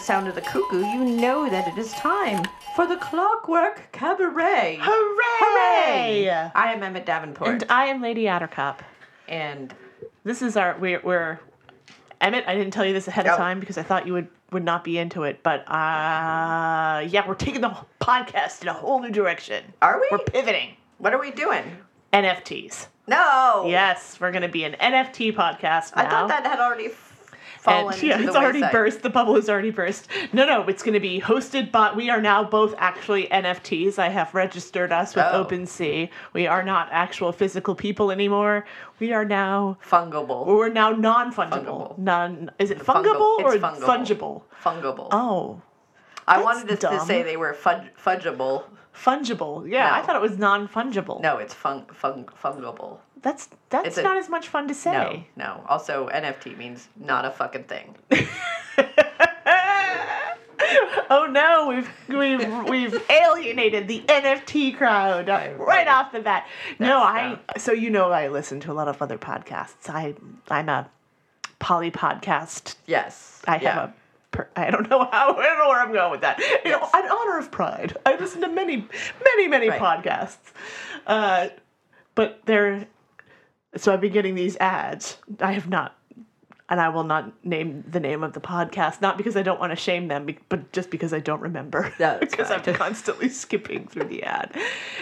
The sound of the cuckoo, you know that it is time for the Clockwork Cabaret. Hooray! Hooray! I am Emmett Davenport. And I am Lady Attercop. and This is our we're we're Emmett, I didn't tell you this ahead Oh. of time because I thought you would would not be into it, but uh yeah, we're taking the podcast in a whole new direction. Are we? We're pivoting. what are we doing? NFTs. No. Yes, we're going to be an NFT podcast now. I thought that had already f- and yeah, it's already wayside. burst. The bubble has already burst. No, no, it's going to be hosted by. We are now both actually NFTs. I have registered us with Oh. OpenSea. We are not actual physical people anymore. We are now. Fungible. We're now non-fungible. Fungible. Non. Is it fungible or fungible. fungible? Fungible. Oh, I wanted to dumb. say they were fudge- fudgeable. Fungible. Yeah, No. I thought it was non-fungible. No, it's fung- fung- fungible. that's that's a- not as much fun to say. No, no. Also, NFT means not a fucking thing. oh no, we've we've we've alienated the NFT crowd Right, right off the bat. No, I That's so you know I listen to a lot of other podcasts. I I'm a poly podcast. Yes. I have yeah. a I don't know how I don't know where I'm going with that. You know, Yes. in honor of pride, I listen to many many many Right. podcasts. Uh, but they're so I've been getting these ads. I have not and I will not name the name of the podcast, not because I don't want to shame them, but just because I don't remember. Yeah, because I'm constantly skipping through the ad.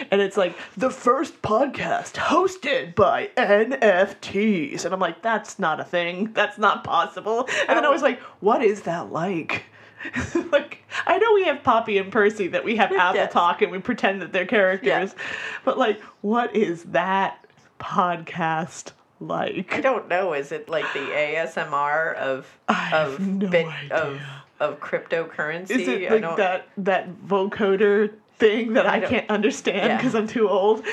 And it's like, the first podcast hosted by NFTs. And I'm like, that's not a thing. That's not possible. And then I was like, what is that like? like, I know we have Poppy and Percy that we have Apple Yes. Talk and we pretend that they're characters, but like, what is that podcast like? I don't know. Is it like the ASMR of I of no bit idea. of of cryptocurrency? Is it I like that that vocoder thing that I, don't- can't understand Yeah. because I'm too old?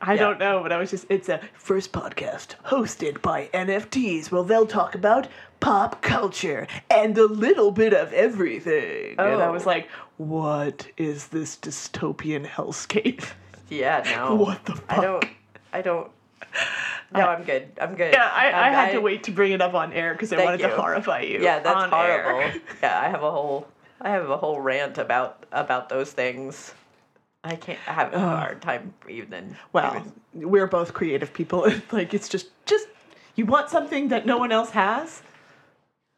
I Yeah. don't know, but I was just it's a first podcast hosted by NFTs. Well, they'll talk about pop culture and a little bit of everything. Oh. And I Oh. was like, what is this dystopian hellscape? Yeah, no. What the fuck? I don't. I don't. No, I'm good. I'm good. Yeah, I, um, I I'm- had to wait to bring it up on air because I Thank wanted to you. horrify you. Yeah, that's on horrible. air. Yeah, I have a whole. I have a whole rant about about those things. I can't. I have a hard time even. Well, even- we're both creative people. like it's just just you want something that no one else has.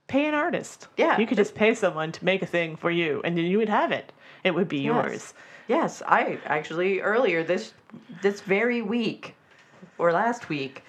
Pay an artist. Yeah. You could just pay someone to make a thing for you, and then you would have it. It would be yours. Yes, I actually earlier this this very week or last week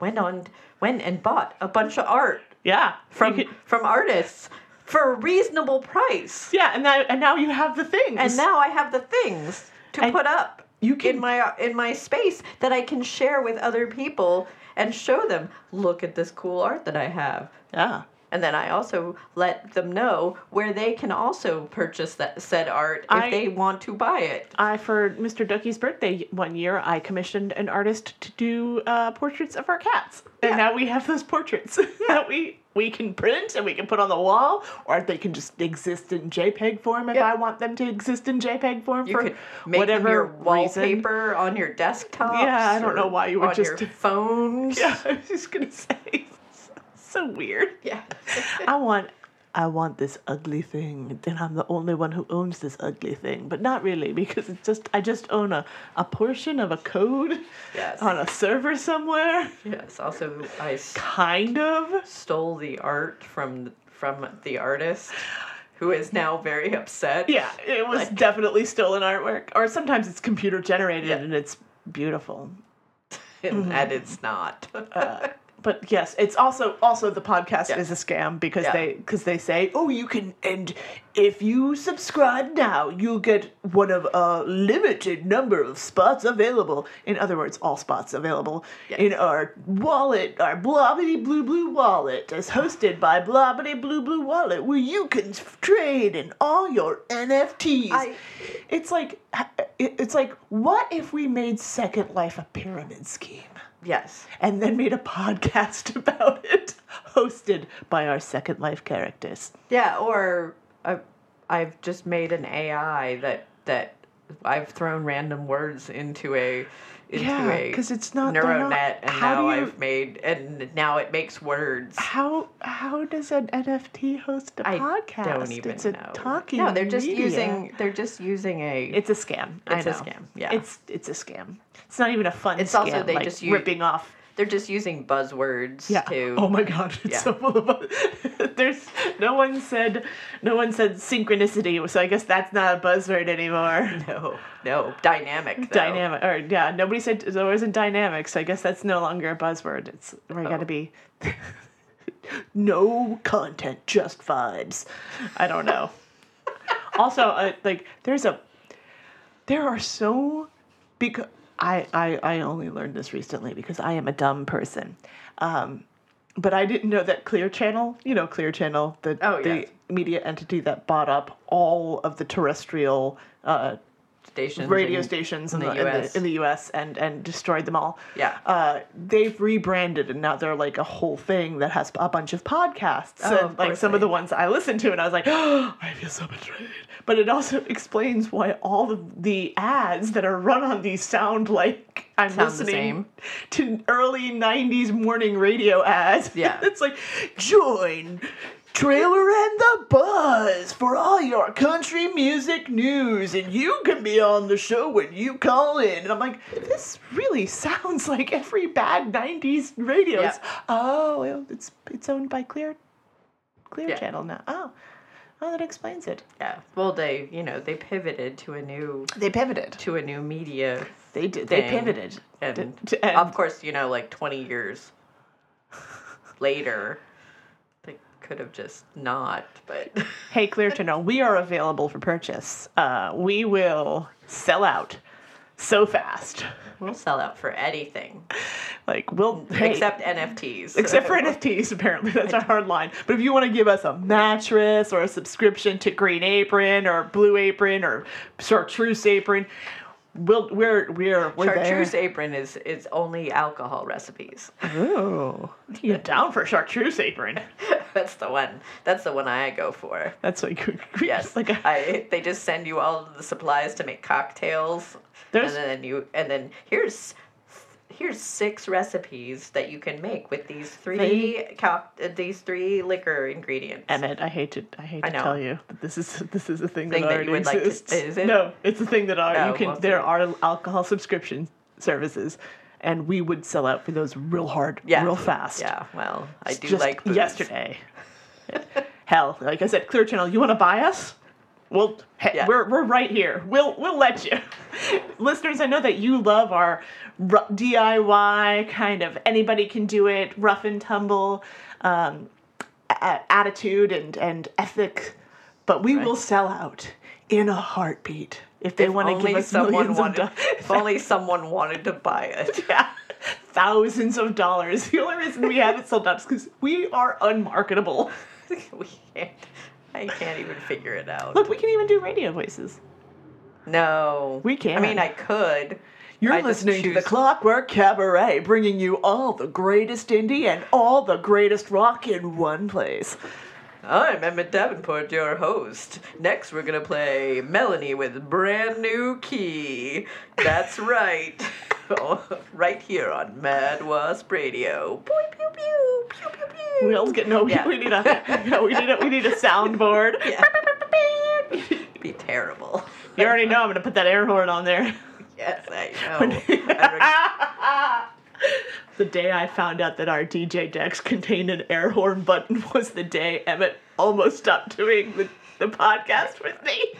went on went and bought a bunch of art Yeah. from could- from artists for a reasonable price. yeah, and now and now you have the things. And now I have the things to And put up you can- in my in my space that I can share with other people and show them, look at this cool art that I have. yeah. And then I also let them know where they can also purchase that said art if I- they want to buy it. I for Mr. Ducky's birthday one year, I commissioned an artist to do uh, portraits of our cats, and Yeah. now we have those portraits that we we can print and we can put on the wall, or they can just exist in JPEG form if Yeah. I want them to exist in JPEG form You for could make whatever your reason. wallpaper on your desktop. Yeah, I don't know why you would just- your phones. Yeah, I was just gonna say, so weird. Yeah. I want I want this ugly thing. Then I'm the only one who owns this ugly thing. But not really, because it's just I just own a, a portion of a code Yes. on a server somewhere. yes. Also, I Kind of. stole the art from from the artist. who is now very upset. Yeah, it was Like- definitely stolen artwork. Or sometimes it's computer generated Yeah. and it's beautiful. and, and it's not. Uh, but yes, it's also also the podcast Yeah. is a scam because Yeah. they because they say, oh, you can and if you subscribe now, you'll get one of a limited number of spots available. In other words, all spots available Yes. in our wallet, our Blobbity Blue Blue wallet, as hosted by Blobbity Blue Blue Wallet, where you can trade in all your NFTs. I- It's like it's like what if we made Second Life a pyramid scheme? Yes. and then made a podcast about it, hosted by our Second Life characters. Yeah, or I, I've just made an AI that that I've thrown random words into a into Yeah, a 'cause it's not- neural net, and now you- I've made and now it makes words. How how does an NFT host a I podcast? don't even it's a know. talking. no, they're just media. using they're just using a. It's a scam. It's a scam, yeah. It's it's a scam. It's not even a fun. It's scam, also they like just use- ripping off. They're just using buzzwords Yeah. to. Oh my god, it's Yeah. so full of. There's no one said no one said synchronicity, so I guess that's not a buzzword anymore. No, no, dynamic. Though. Dynamic, or yeah, nobody said there wasn't dynamic, so I guess that's no longer a buzzword. It's we got to Oh. be no content, just vibes. I don't know. also, uh, like there's a there are so because I, I I only learned this recently because I am a dumb person. Um, but I didn't know that Clear Channel, you know Clear Channel, the Oh, the yes. media entity that bought up all of the terrestrial uh, Stations. radio in- stations in, in the, the in, the, US. in the U.S. and and destroyed them all. Yeah. Uh, they've rebranded and now they're like a whole thing that has a bunch of podcasts Oh, and of like some of the ones I listened to and I was like, oh, I feel so betrayed. But it also explains why all of the ads that are run on these sound like I'm the listening to early '90s morning radio ads. Yeah. it's like join. Trailer and the Buzz for all your country music news, and you can be on the show when you call in. And I'm like, this really sounds like every bad '90s radio. Yeah. Oh, well, it's it's owned by Clear Clear Yeah. Channel now. Oh, oh, that explains it. Yeah. Well, they you know they pivoted to a new They pivoted. to a new media They did. They pivoted. and, and- of course you know like 20 years later they could have just not but Hey, Clear Channel, we are available for purchase. Uh, we will sell out so fast. we'll sell out for anything Like we'll hey, except nfts except for NFTs. Apparently, that's our hard line. But if you want to give us a mattress or a subscription to Green Apron or Blue Apron or Chartreuse Apron, we'll we're we're we're chartreuse there. apron is is only alcohol recipes. Ooh, you're down for Chartreuse Apron? that's the one that's the one i go for. That's like yes. like a, I, they just send you all the supplies to make cocktails. There's- and then you and then here's here's six recipes that you can make with these three cock, uh, these three liquor ingredients Emmett, I hate to I hate I to tell you that this is this is a thing, Thing that that already you would like to- is it? No, it's a thing that are Oh, you can. well, there are alcohol subscription services, and we would sell out for those real hard, yeah real fast. yeah well i do Just like booze. yesterday. Hell, like I said, Clear Channel, you want to buy us? Well, hey, Yeah. we're we're right here. We'll we'll let you, listeners. I know that you love our ru- DIY kind of anybody can do it, rough and tumble, um, a- attitude and and ethic, but we will sell out in a heartbeat if they want to give us someone millions wanted of dollars. if only someone wanted to buy it Yeah. Thousands of dollars. The only reason we haven't sold out is because we are unmarketable. we can't i can't even figure it out Look, we can even do radio voices. no We can. i mean i could You're I listening to the Clockwork Cabaret, bringing you all the greatest indie and all the greatest rock in one place. I'm Emmett Davenport, your host. Next, we're gonna play Melanie with brand new key. That's right, right here on Mad Wasp Radio. Pew pew pew pew pew pew. We all get no. Yeah. We need a. Yeah, we need a. We need a soundboard. Yeah. Be terrible. You already know I'm gonna put that air horn on there. Yes, I know. I the day I found out that our DJ decks contained an air horn button was the day Emmett almost stopped doing the, the podcast with me.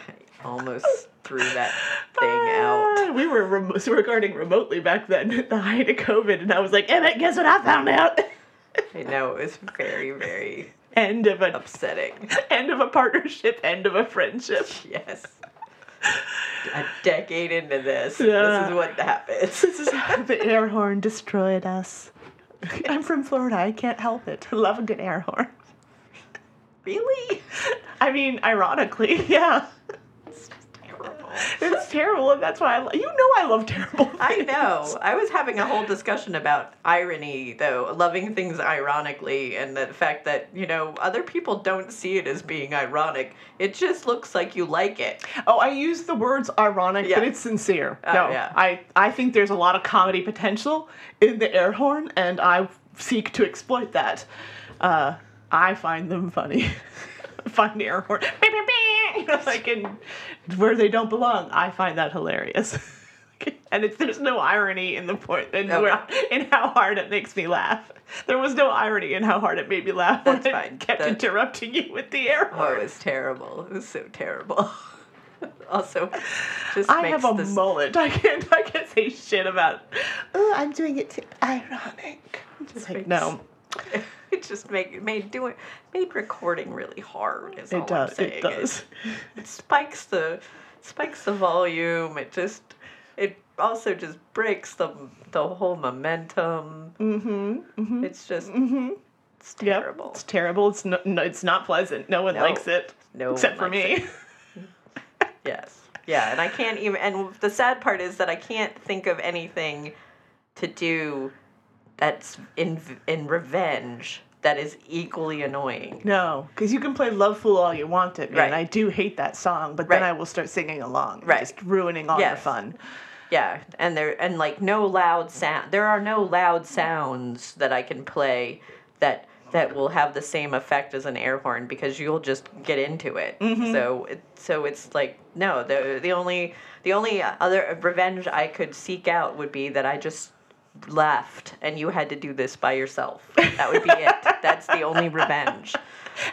Almost threw that thing out. Ah, We were rem- recording remotely back then at the height of COVID, and I was like, Emmett, guess what I found out? I know it was very, very end of an upsetting. end of a partnership, end of a friendship. Yes. A decade into this, Yeah. this is what happens. This is how the air horn destroyed us. I'm from Florida. I can't help it. I love a good air horn. Really? I mean, ironically, yeah. It's terrible. And that's why I you know I love terrible. Things. I know. I was having a whole discussion about irony, though, loving things ironically, and the fact that, you know, other people don't see it as being ironic. It just looks like you like it. Oh, I use the words ironic, Yeah. but it's sincere. Oh, no, yeah. I I think there's a lot of comedy potential in the air horn, and I seek to exploit that. Uh, I find them funny. find the air horn, beep, beep, like in where they don't belong. I find that hilarious. And it's, there's no irony in the point in, where, in how hard it makes me laugh. There was no irony in how hard it made me laugh. when That's I fine. kept That- interrupting you with the air Oh, horn. it was terrible. It was so terrible. also, just I makes have a this. mullet. I can't. I can't say shit about. Oh, I'm doing it to ironic. It's like makes- no, It just made made doing made recording really hard. Is all it I'm does. saying. It does. It it spikes the spikes the volume. It just it also just breaks the the whole momentum. Mm-hmm. Mm-hmm. It's just Mm-hmm. it's Yep. terrible. It's terrible. It's no, no. It's not pleasant. No one No. likes it. No, except for me. Yes. Yeah, and I can't even. And the sad part is that I can't think of anything to do that's in in revenge that is equally annoying. No, because you can play "Love Fool" all you want it, man. Right. I do hate that song, but then I will start singing along, Right. Just ruining all Yes. fun. Yeah, and there and like no loud sound. There are no loud sounds that I can play that that will have the same effect as an air horn because you'll just get into it. Mm-hmm. So it, so it's like no, the the only the only other revenge I could seek out would be that I just left and you had to do this by yourself. That would be it. That's the only revenge.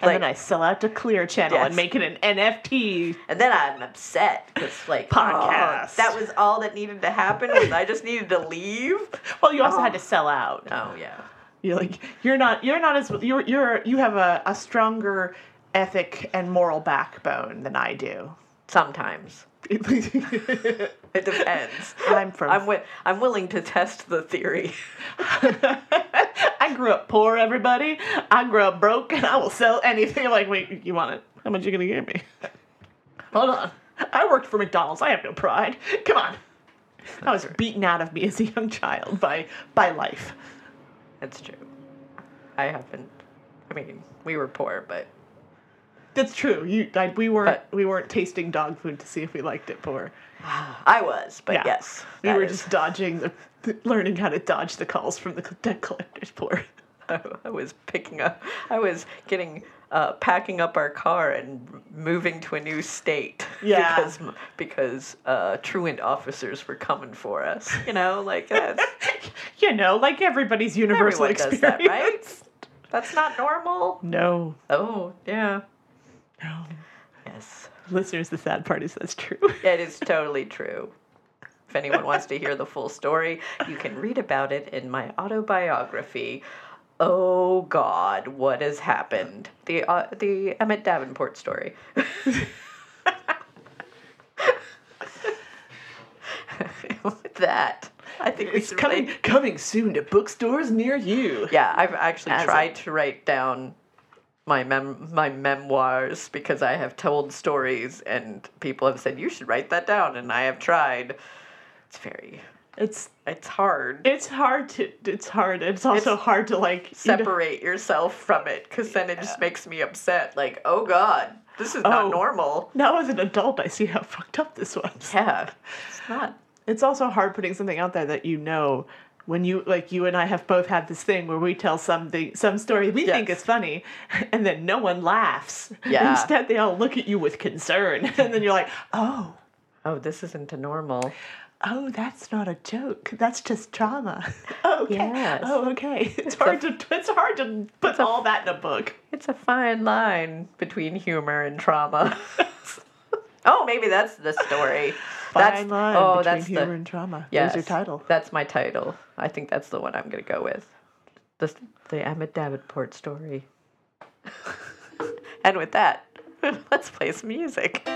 And then I sell out to Clear Channel and make it an NFT. And then I'm upset because, like, oh, Podcast. oh, that was all that needed to happen. Was I just needed to leave? Well, you also Oh. had to sell out. Oh yeah, You're like you're not you're not as you're you're you have a, a stronger ethic and moral backbone than I do. sometimes it depends. I'm from I'm wi- I'm willing to test the theory. I grew up poor, everybody. I grew up broke, and I will sell anything. Like, wait, you want it? How much you gonna give me? Hold on. I worked for McDonald's. I have no pride. Come on. I was beaten out of me as a young child by by life. That's true. I haven't. I mean, we were poor, but That's true. You, I, we weren't But- we weren't tasting dog food to see if we liked it poor. I was. But Yeah. yes, We were is- just dodging the, learning how to dodge the calls from the debt collectors poor. I was picking up. I was getting. Uh, packing up our car and moving to a new state Yeah. because because uh, truant officers were coming for us. You know, like that's you know, like everybody's universal experience. that, right? That's not normal. No. Oh yeah, No. yes. Listeners, the sad part is that's true. It is totally true. If anyone wants to hear the full story, you can read about it in my autobiography. Oh God, what has happened? The uh, the Emmett Davenport story. With that, I think It's coming really- coming soon to bookstores near you. Yeah, I've actually As a- tried to write down my mem my memoirs because I have told stories and people have said you should write that down and I have tried. It's very It's it's hard. it's hard to it's hard. It's also It's- hard to like you know- Separate yourself from it because then it just makes me upset. Like, oh God, this is not Oh. normal. now as an adult, I see how fucked up this was. Yeah, it's not. It's also hard putting something out there that you know when you like you and I have both had this thing where we tell something some story we yes. think is funny and then no one laughs. Yeah. Instead they all look at you with concern and then you're like, "Oh, oh, this isn't a normal." Oh, that's not a joke. That's just trauma. oh, okay. Yes. Oh, okay. It's, it's hard a, to it's hard to put all a, that in a book. It's a fine line between humor and trauma. oh, maybe that's the story fine that's, line oh, between that's humor the, and trauma. Yes, that's your title. That's my title. I think that's the one I'm going to go with. The, the Emmett Davenport story. and with that, let's play some music.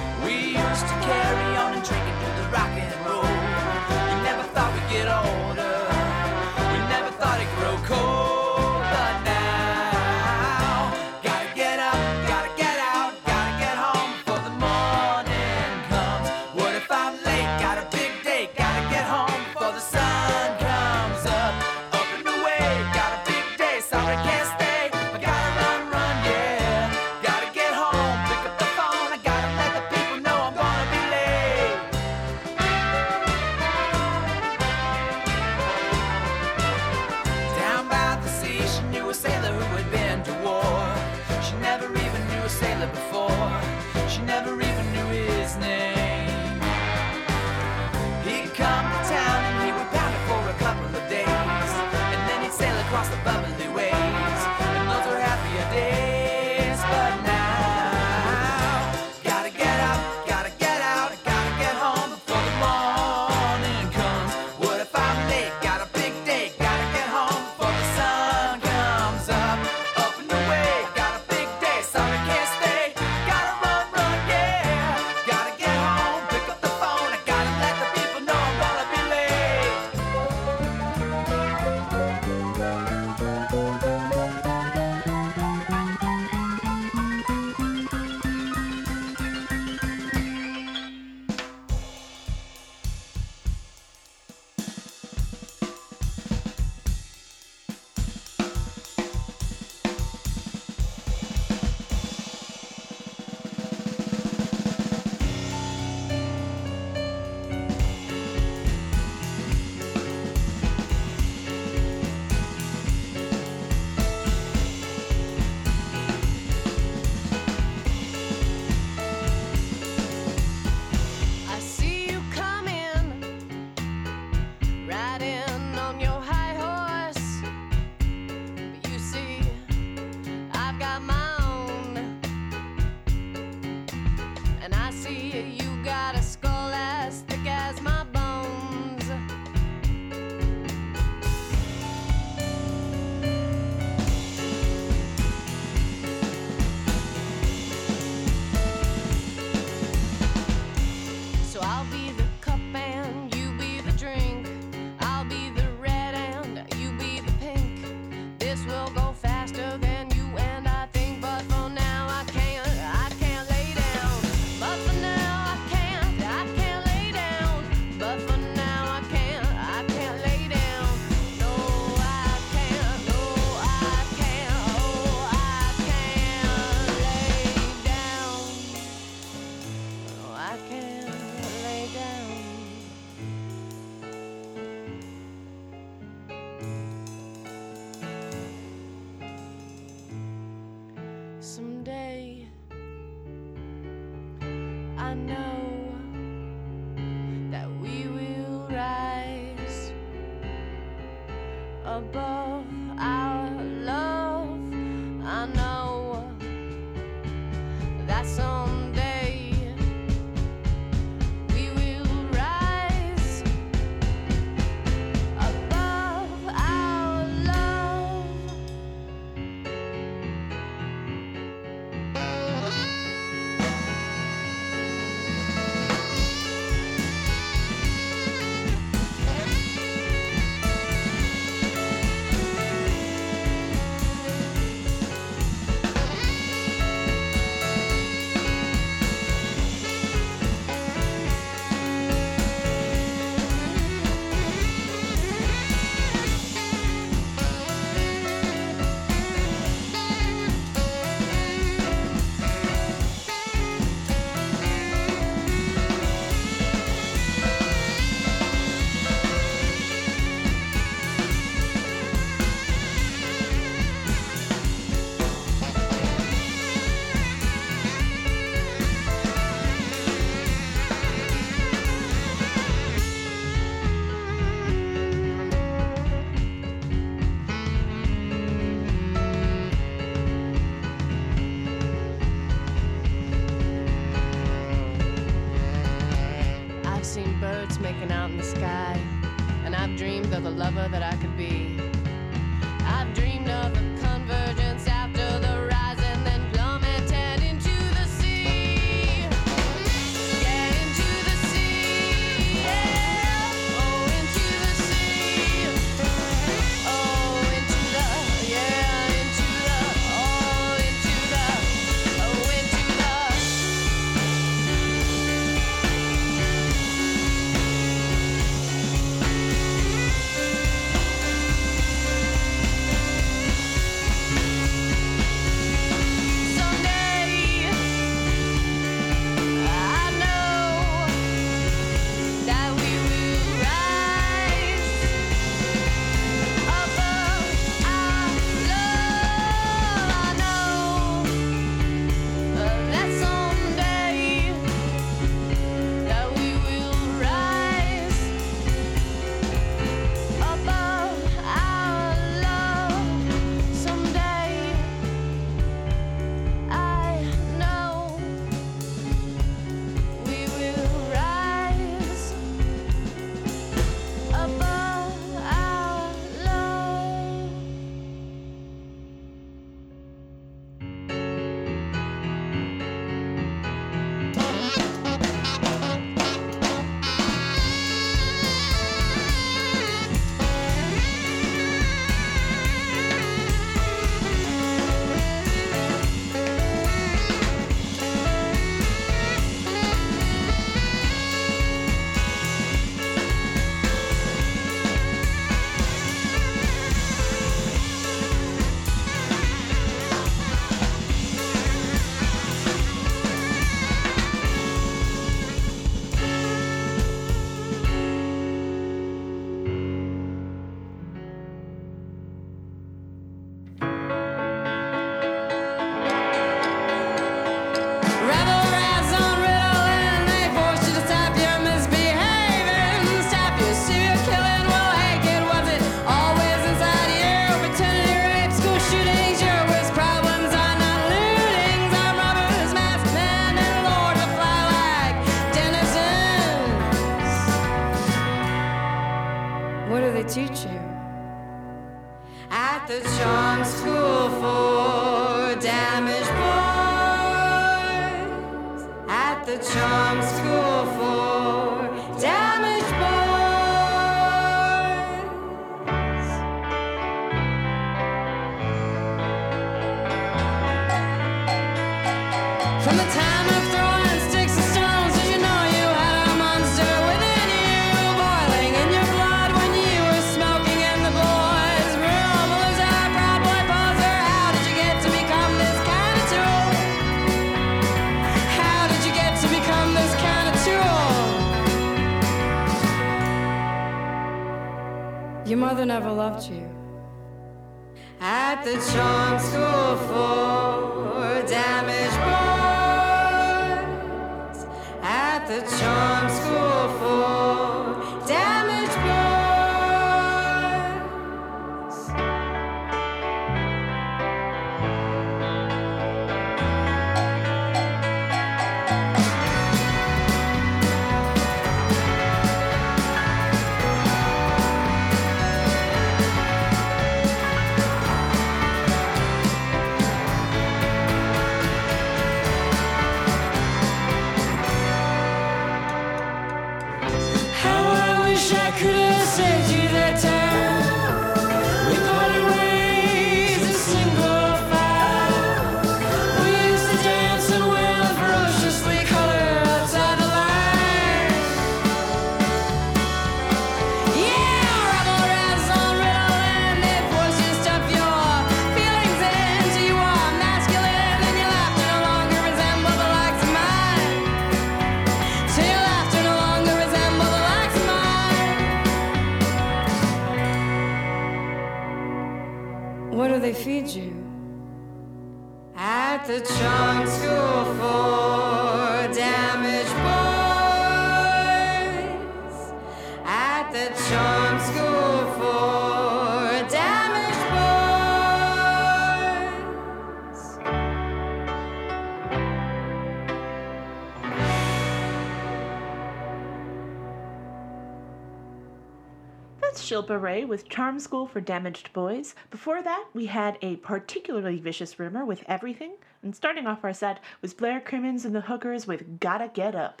Jill Beret with Charm School for Damaged Boys. Before that, we had a particularly vicious rumor with Everything. And starting off our set was Blair Crimmins and the Hookers with Gotta Get Up.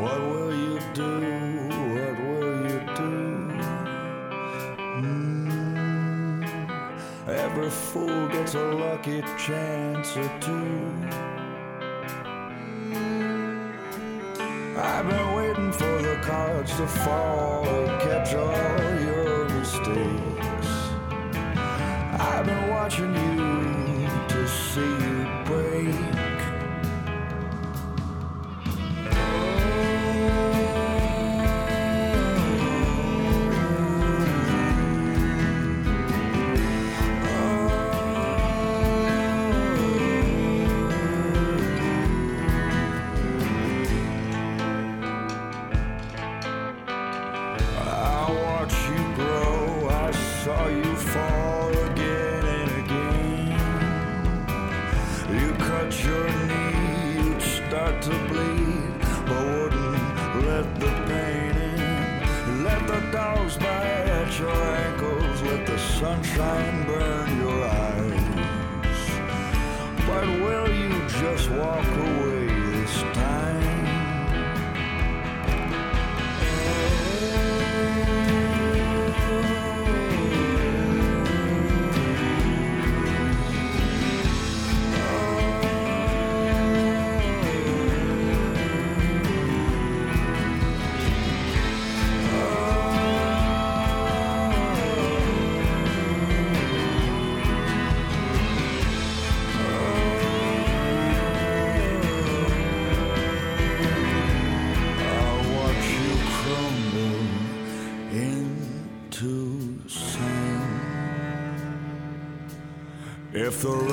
What will you do? What will you do? Mm. Every fool gets a lucky chance or two. I've been waiting for the cards to fall to catch all your mistakes. I've been watching you to see. the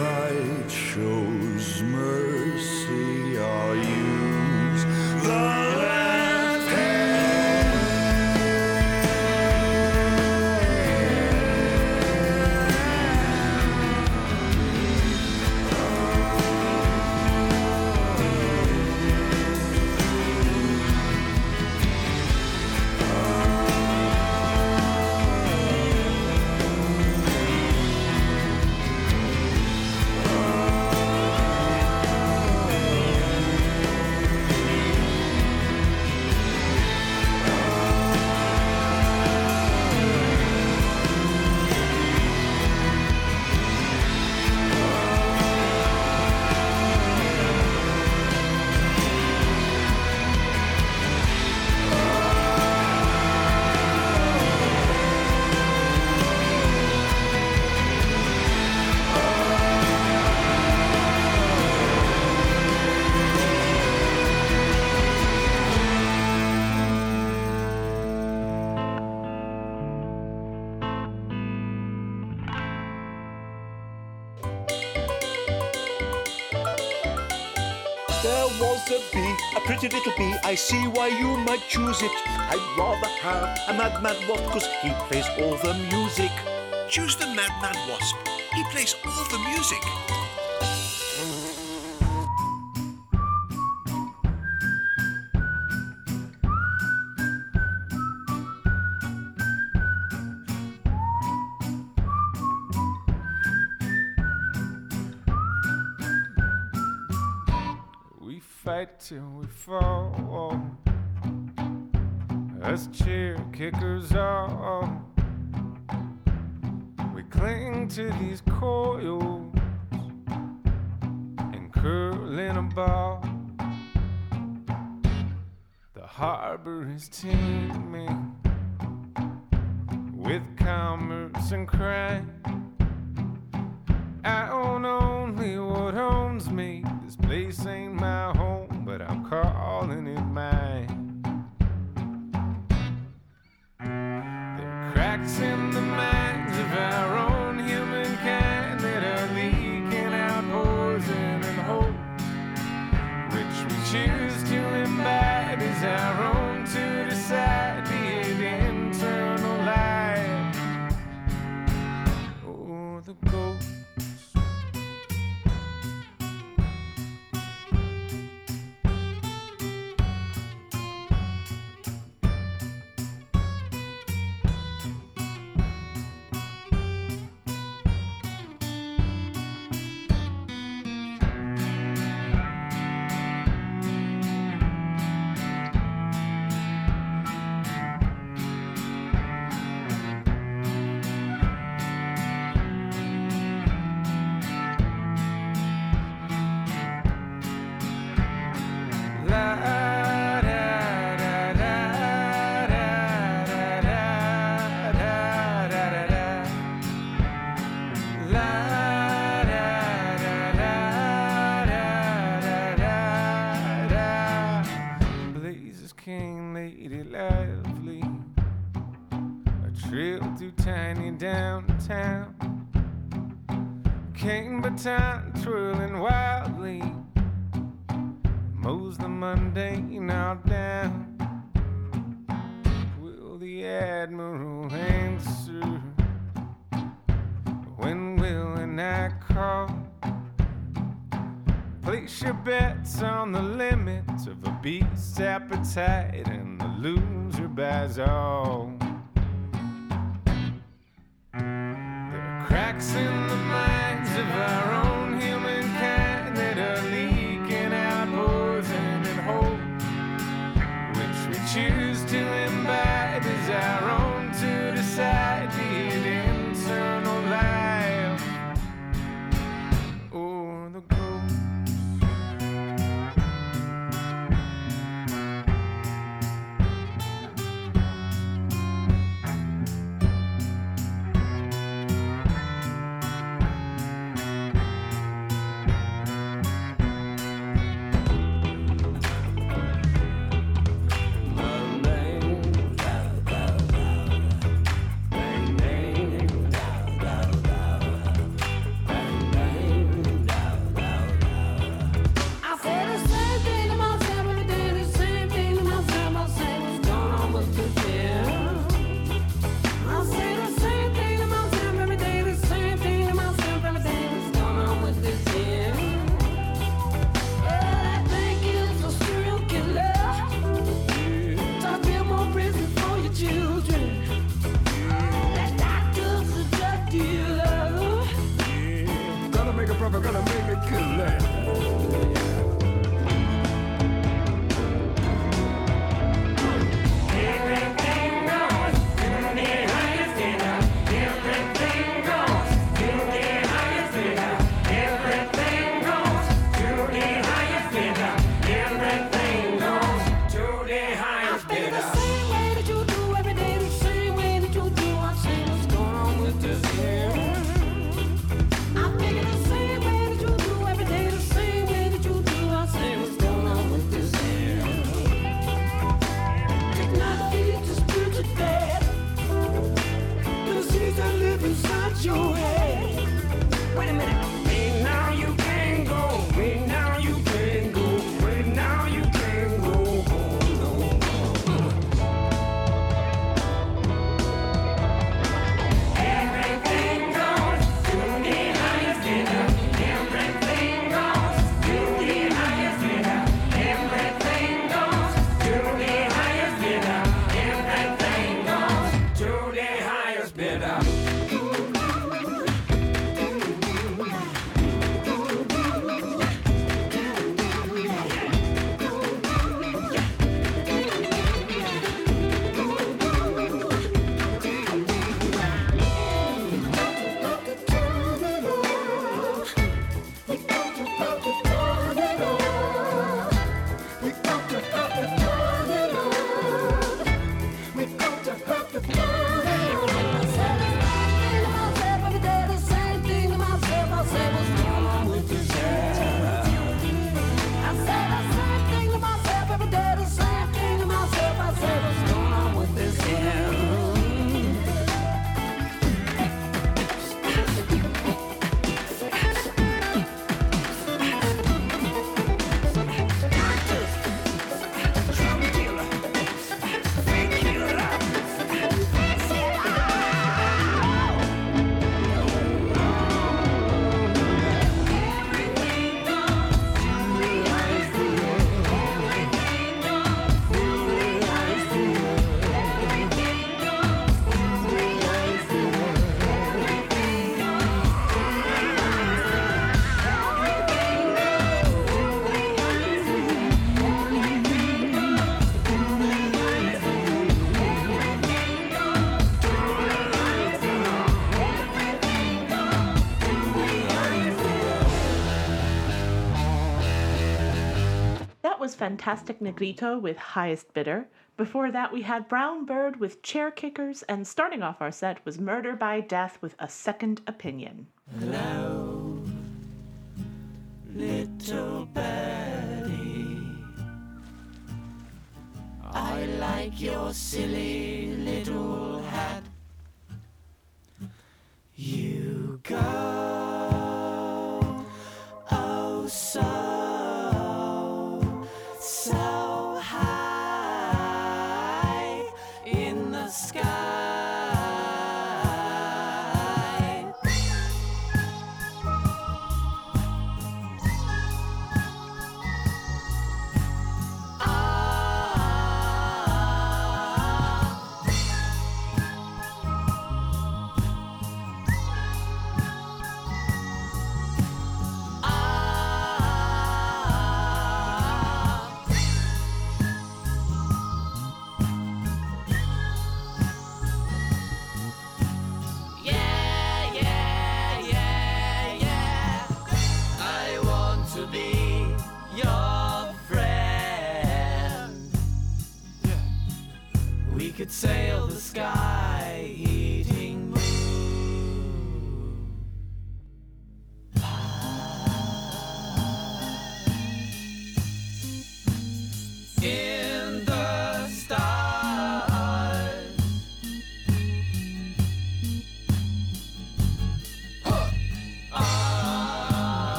attractive it'll be. I see why you might choose it. I'd rather have a Mad Mad Wasp, cause he plays all the music. Choose the Mad Mad Wasp. He plays all the music. as cheer kickers are. We cling to these coils and curl in a ball. The harbor is teeming with commerce and crime. I own only what owns me. This place ain't my home, but I'm calling it mine. cracks in the minds of our appetite and the loser buys all. Fantastic Negrito with Highest Bidder. Before that, we had Brown Bird with Chair Kickers, and starting off our set was Murder by Death with A Second Opinion. Hello, little bird.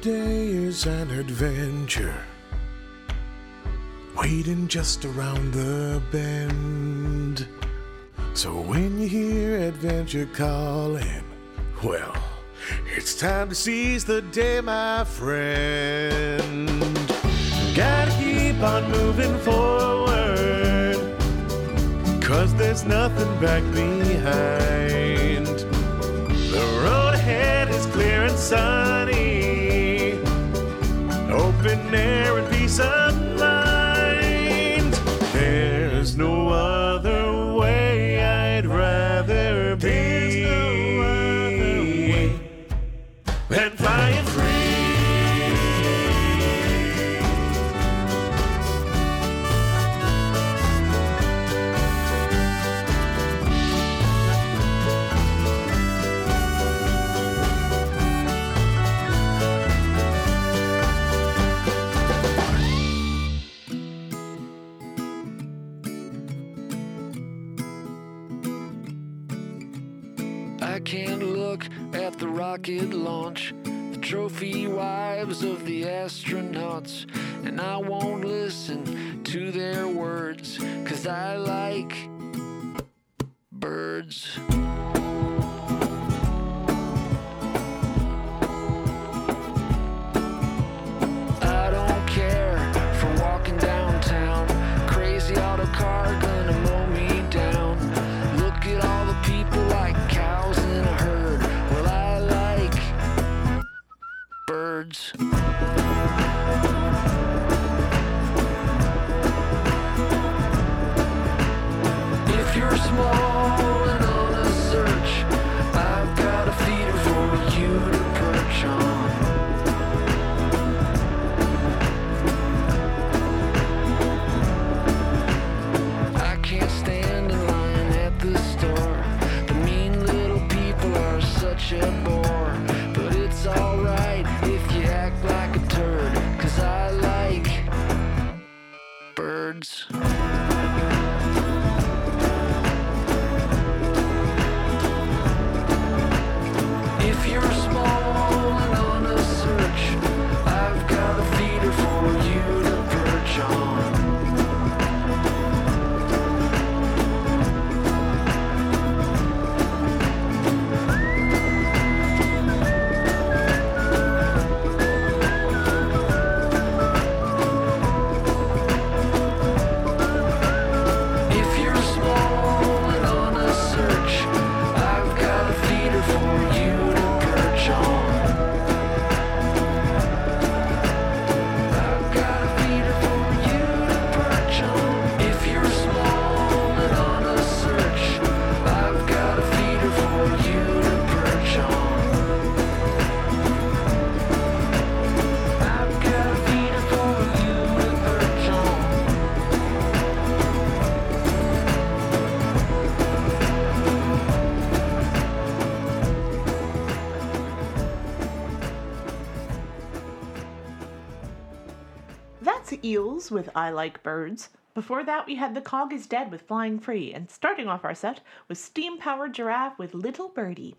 Day is an adventure, waiting just around the bend. So when you hear adventure calling, well, It's time to seize the day, my friend. Gotta keep on moving forward. Cause there's nothing back behind. The road ahead is clear and sunny. Open air rocket launch, the trophy wives of the astronauts, and I won't listen to their words, cause I like birds. Birds. I Like Birds. Before that, we had The Cog is Dead with Flying Free. And starting off our set was Steam Powered Giraffe with Little Birdie.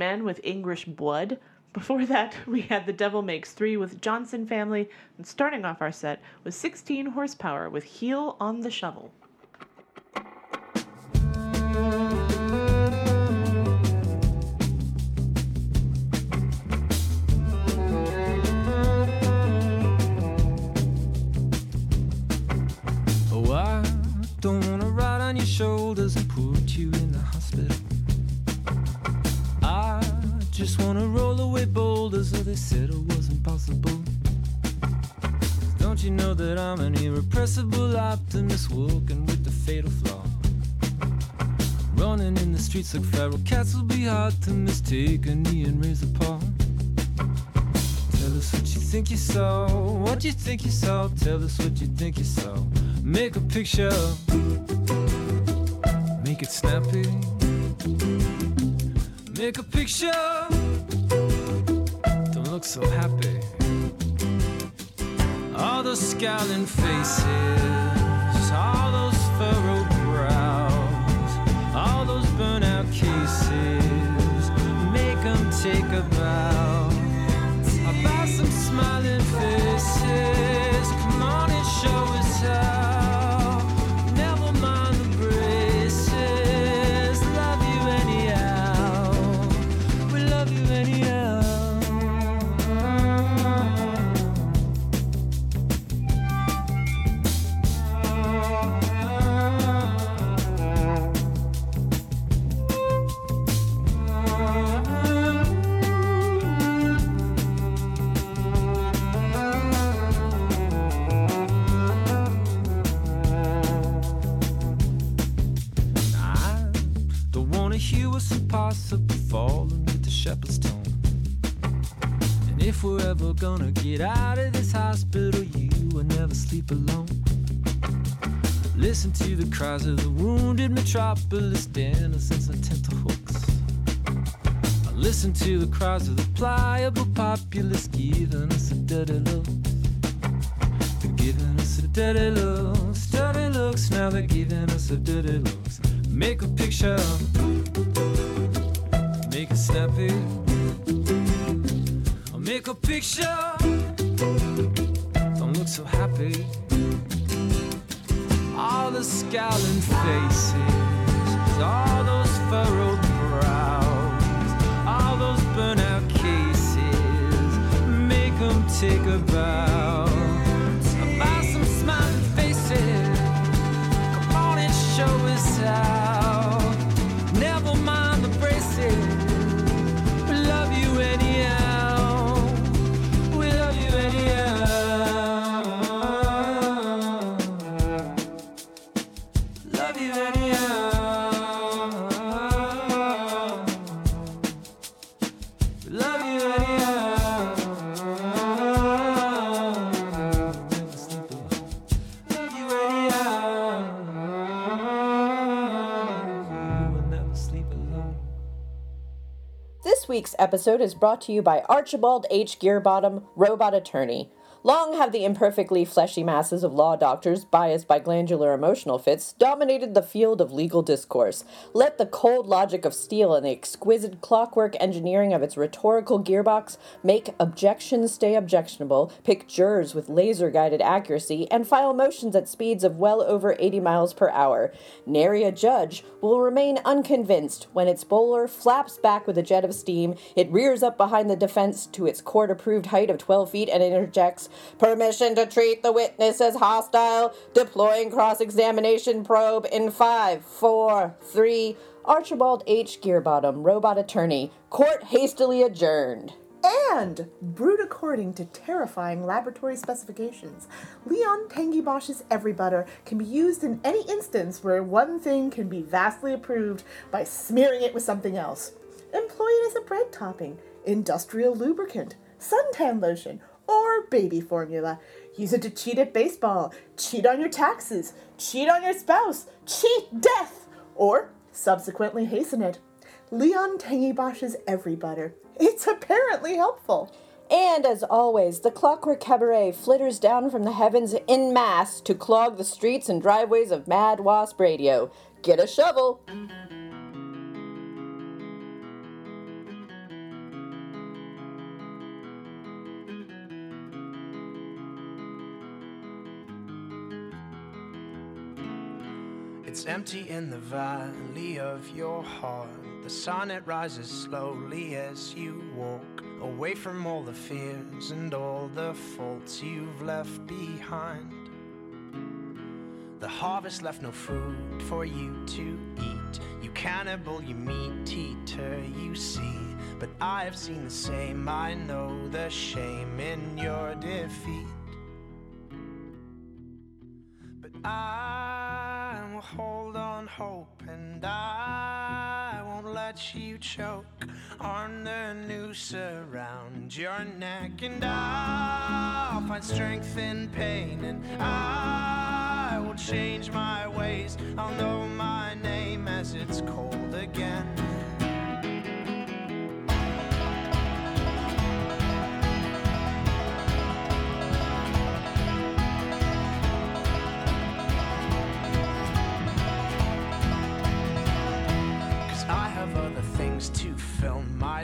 Sandman with English Blood. Before that, we had The Devil Makes Three with Johnson Family. And starting off our set was 16 Horsepower with Heel on the Shovel. Oh, I don't wanna ride on your shoulders and put you in the hospital. Just wanna roll away boulders, so they said it wasn't possible. Don't you know that I'm an irrepressible optimist walking with the fatal flaw? Running in the streets like feral cats will be hard to mistake a knee and raise a paw. Tell us what you think you saw. What you think you saw. Tell us what you think you saw. Make a picture. Make it snappy. Make a picture. Don't look so happy. All those scowling faces. All those furrowed brows. All those burnout cases. Make them take a bow. About some smiling faces. If we're ever gonna get out of this hospital, you will never sleep alone. Listen to the cries of the wounded metropolis dancers and tenterhooks. Listen to the cries of the pliable populace giving us a dirty look. They're giving us a dirty looks, dirty looks. Now they're giving us a dirty looks. Make a picture, make it snappy. Make a picture. Don't look so happy. All the scowling faces, all those furrowed brows, all those burnout cases. Make 'em take a bow. About some smiling faces. Come on and show us how. Episode is brought to you by Archibald H. Gearbottom, robot attorney. Long have the imperfectly fleshy masses of law doctors, biased by glandular emotional fits, dominated the field of legal discourse. Let the cold logic of steel and the exquisite clockwork engineering of its rhetorical gearbox make objections stay objectionable, pick jurors with laser guided accuracy, and file motions at speeds of well over 80 miles per hour. Nary a judge will remain unconvinced when its bowler flaps back with a jet of steam, it rears up behind the defense to its court approved height of 12 feet and interjects, Permission to treat the witness as hostile, deploying cross examination probe in 5, 4, 3. Archibald H. Gearbottom, robot attorney, court hastily adjourned. and brewed according to terrifying laboratory specifications. Leon Tangy Bosch's Every Butter can be used in any instance where one thing can be vastly improved by smearing it with something else. Employ it as a bread topping, industrial lubricant, suntan lotion, or baby formula. Use it to cheat at baseball, cheat on your taxes, cheat on your spouse, cheat death, or subsequently hasten it. Leon Tangy Bosch's Every Butter. It's apparently helpful. And as always, the Clockwork Cabaret flitters down from the heavens in mass to clog the streets and driveways of Mad Wasp Radio. Get a shovel! It's empty in the valley of your heart. The sun it rises slowly as you walk away from all the fears and all the faults you've left behind. The harvest left no food for you to eat. You cannibal, you meat eater, you see. But I have seen the same, I know the shame in your defeat. But I hold on hope and I won't let you choke on the noose around your neck. And I'll find strength in pain and I will change my ways. I'll know my name as it's cold again.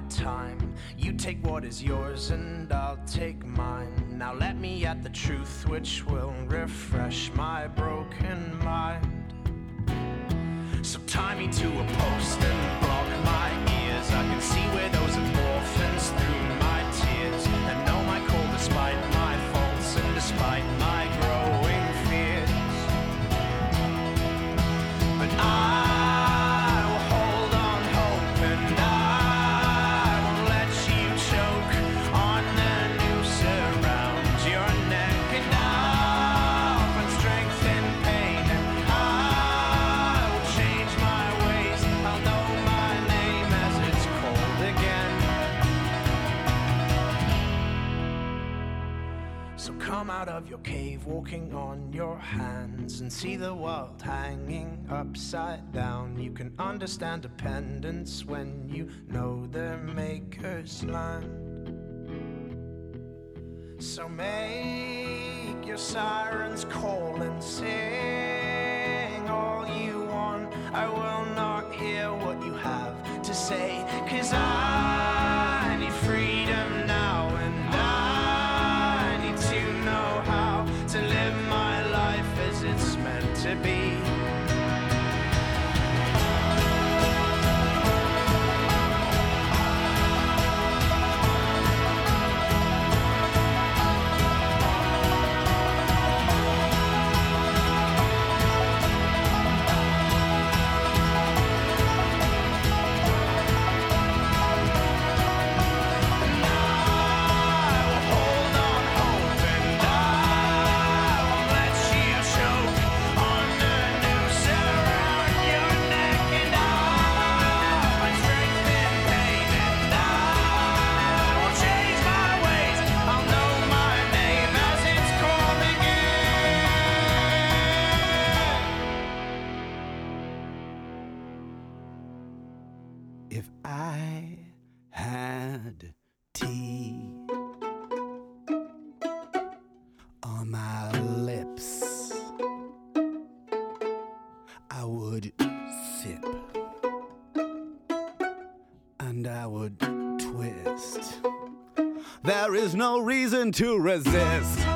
Time. You take what is yours and I'll take mine. Now let me at the truth which will refresh my broken mind. So tie me to a post and block my ears. I can see where those orphans through my tears. And know my cold despite my faults and despite my walking on your hands, and see the world hanging upside down. You can understand dependence when you know the maker's land. So make your sirens call and sing all you want. I will not hear what you have to say, cause I need freedom no reason to resist.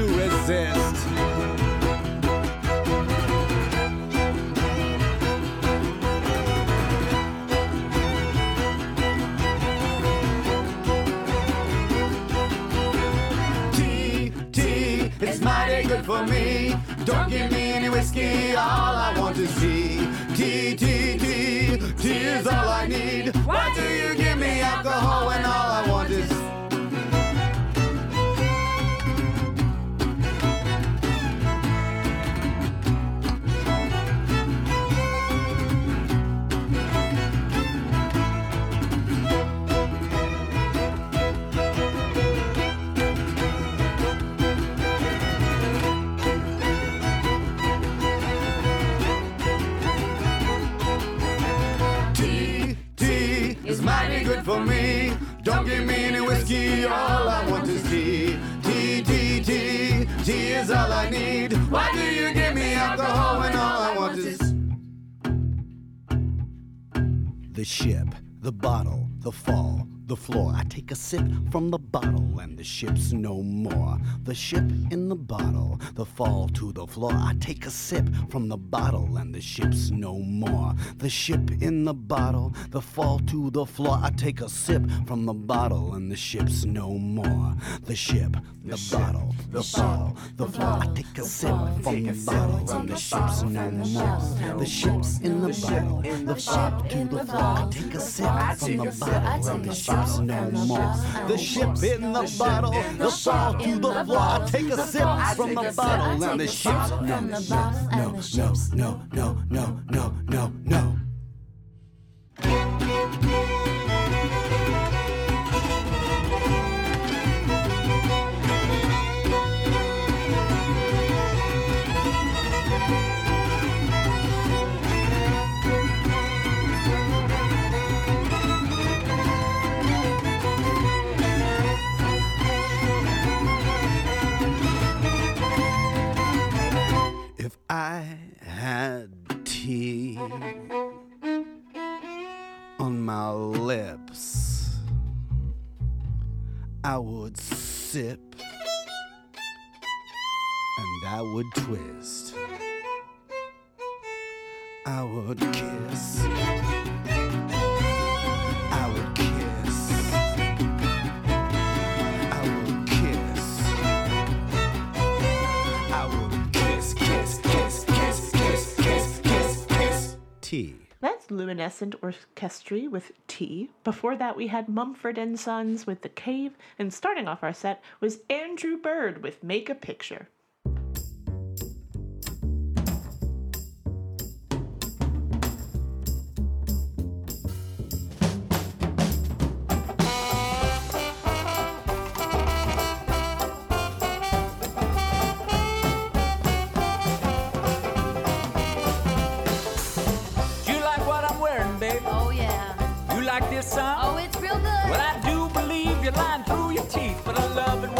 To resist. It's mighty good for me. Don't give me any whiskey, all I want is tea. Tea, tea, tea, tea is all I need. Why do you give me alcohol when all I want is for me. Don't give me any whiskey, all I want is tea. Tea, tea, tea, tea is all I need. Why do you give me alcohol when all I want is The ship, the bottle, the fall, the floor. I take a sip from the bottle and the ship's no more. The ship in the bottle, the fall to the floor. I take a sip from the bottle and the ship's no more. The ship in the bottle, the fall to the floor. I take a sip from the bottle and the ship's no more. The ship, the bottle, the fall, the floor. I take a sip from the bottle and the ship's no more. The ship's in the bottle, the fall to the floor. I take a sip from the bottle and the ship's no more. The ship in the bottle, the fall to the floor. I take a sip from the bottle and the ship's no, no, no, no, no, no, no, no, no. I had tea on my lips, I would sip and I would twist. I would kiss. That's Luminescent Orchestrii with Tea. Before that, we had Mumford and Sons with The Cave, and starting off our set was Andrew Bird with Make a Picture. Like this song? Oh, it's real good. Well, I do believe you're lying through your teeth, but I love it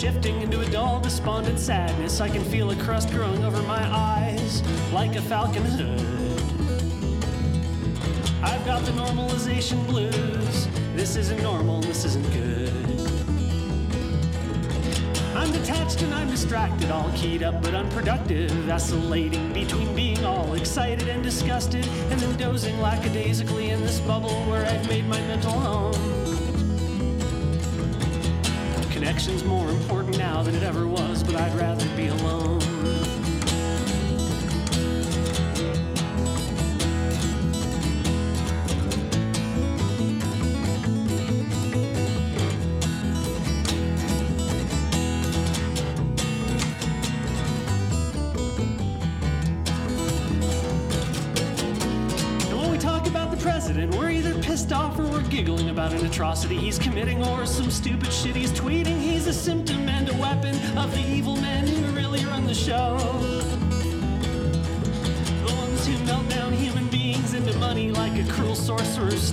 shifting into a dull, despondent sadness. I can feel a crust growing over my eyes, like a falcon hood. I've got the normalization blues. This isn't normal, this isn't good. I'm detached and I'm distracted, all keyed up but unproductive, vacillating between being all excited and disgusted, and then dozing lackadaisically in this bubble where I've made my mental home. Connection's more important now than it ever was, but I'd rather be alone.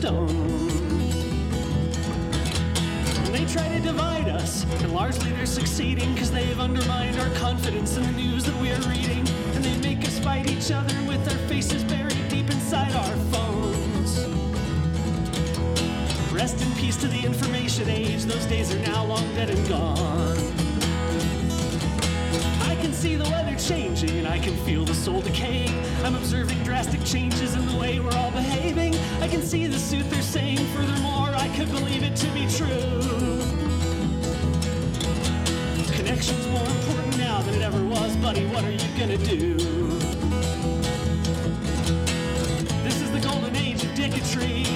Stone. They try to divide us, and largely they're succeeding because they've undermined our confidence in the news that we are reading. And they make us fight each other with our faces buried deep inside our phones. Rest in peace to the information age, those days are now long dead and gone. See the weather changing and I can feel the soul decaying. I'm observing drastic changes in the way we're all behaving. I can see the suit they're saying, furthermore, I could believe it to be true. Connection's more important now than it ever was, buddy. What are you gonna do? This is the golden age of dicketry,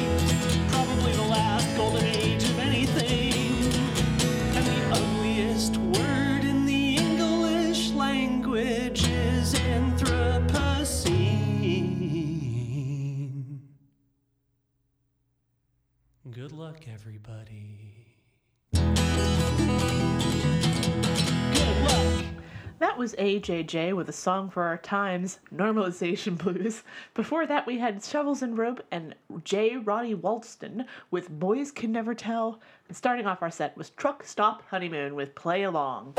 AJJ with a song for our times, Normalization Blues. Before that, we had Shovels and Rope and J. Roddy Walston with Boys Can Never Tell. And starting off our set was Truck Stop Honeymoon with Play Along.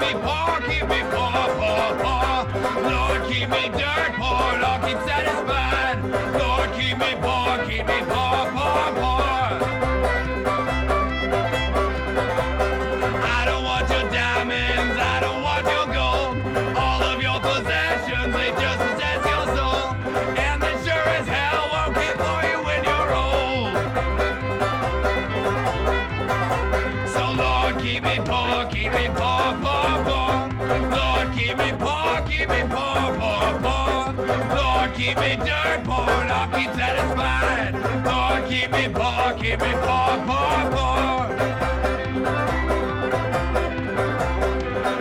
Keep me poor, keep me poor, poor, poor. Lord, keep me dirt poor, Lord, keep satisfied. Lord, keep me poor, keep me poor, poor, poor. Keep me dirt poor, I'll keep satisfied. Lord, keep me poor, keep me poor, poor, poor.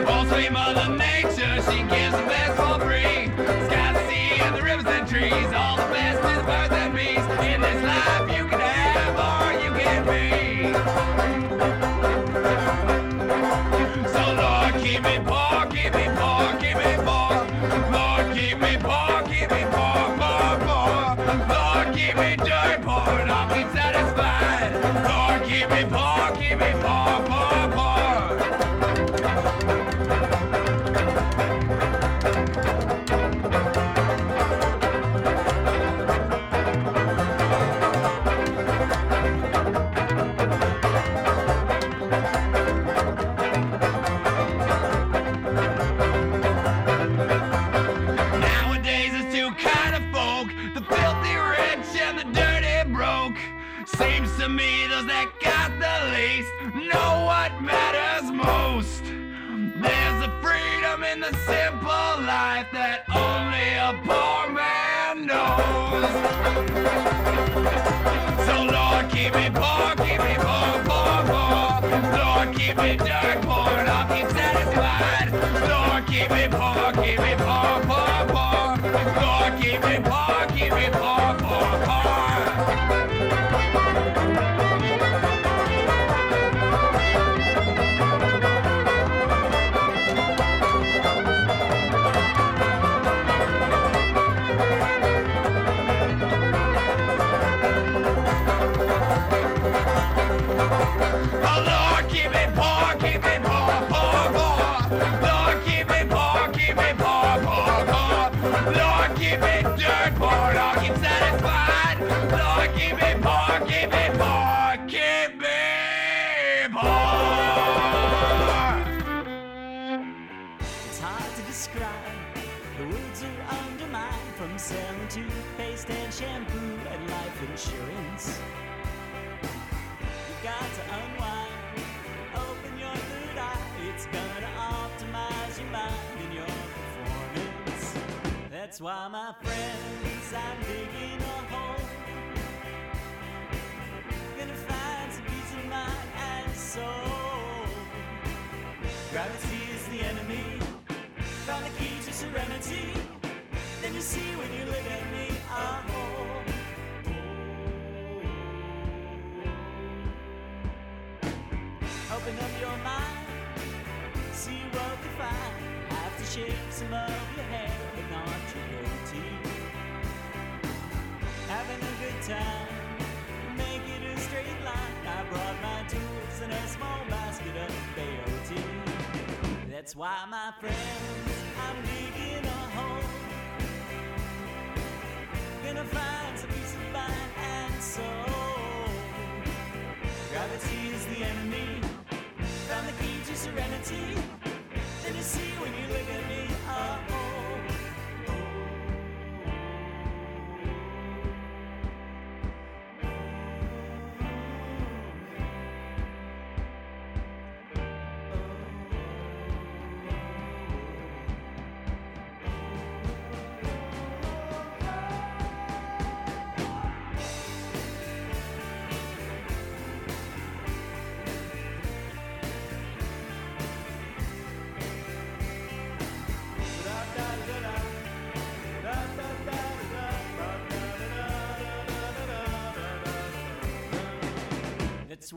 Also, your mother nature, she gives the best for free. Sky, the sea, and the rivers and trees, all the best is birds and bees. In this life, you can have or you can be. So Lord, keep me poor, keep me poor, keep me poor. Lord, keep me poor, keep me poor. Lord, keep me dirt poor, I'll be satisfied. Lord, keep me poor, keep me poor, poor. Keep me poor, keep me poor. It's hard to describe. The words are undermined from selling toothpaste and shampoo and life insurance. You got to unwind, open your third eye. It's gonna optimize your mind and your performance. That's why, my friends, to serenity. Then you see when you look at me, oh. Open up your mind, see what we find. Have to shave some of your hair, but not your goatee. Having a good time, make it a straight line. I brought my tools and a small basket of peyote. That's why, my friends, I'm digging Gonna find some peace of mind and soul. Gravity is the enemy. Found the key to serenity. Then you see when you look at me, oh.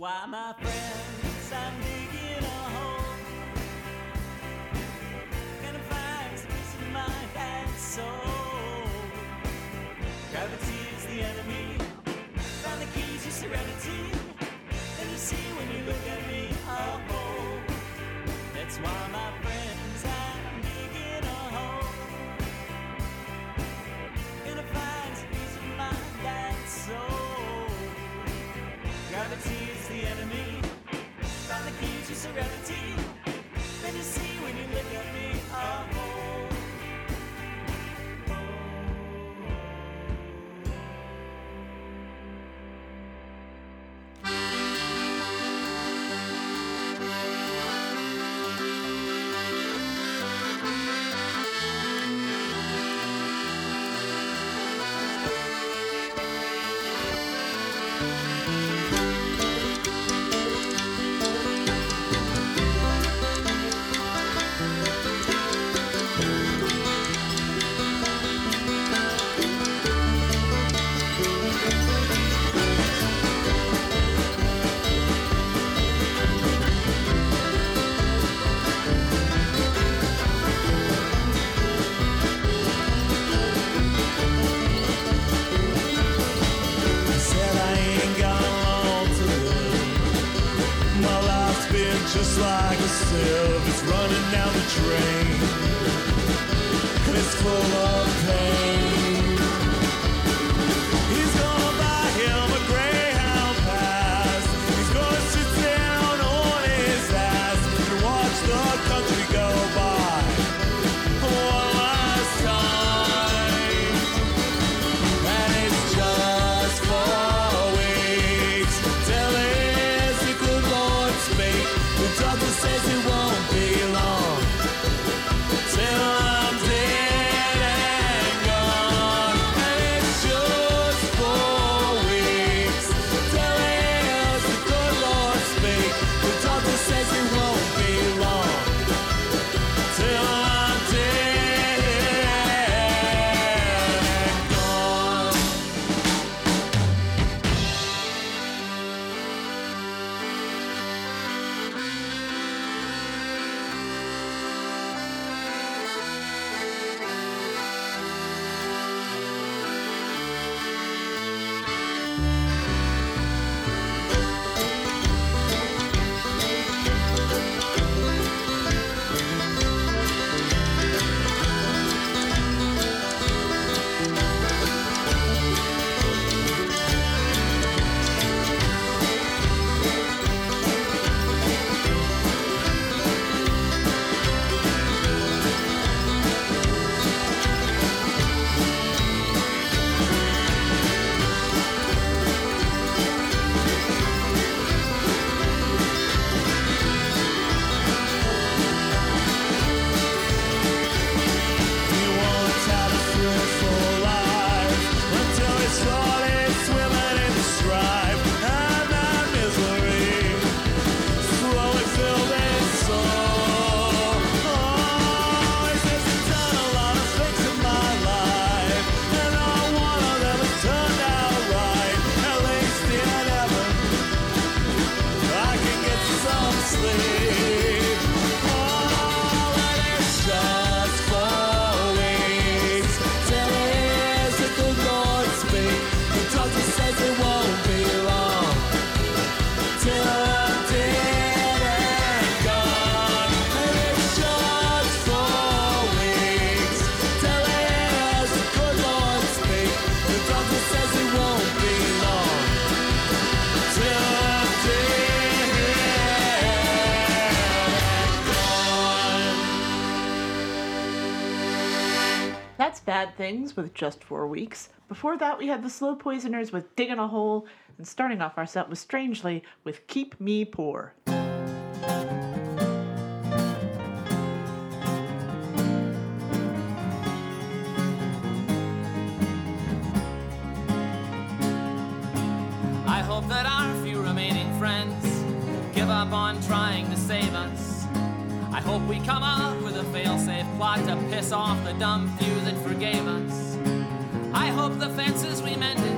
Why, my friends, Things with Just Four Weeks. Before that, we had the Slow Poisoners with Digging a Hole, and starting off our set was Strangely with Keep Me Poor. I hope that our few remaining friends give up on trying to save us. I hope we come up with a fail-safe plot to piss off the dumb few that forgave us. I hope the fences we mended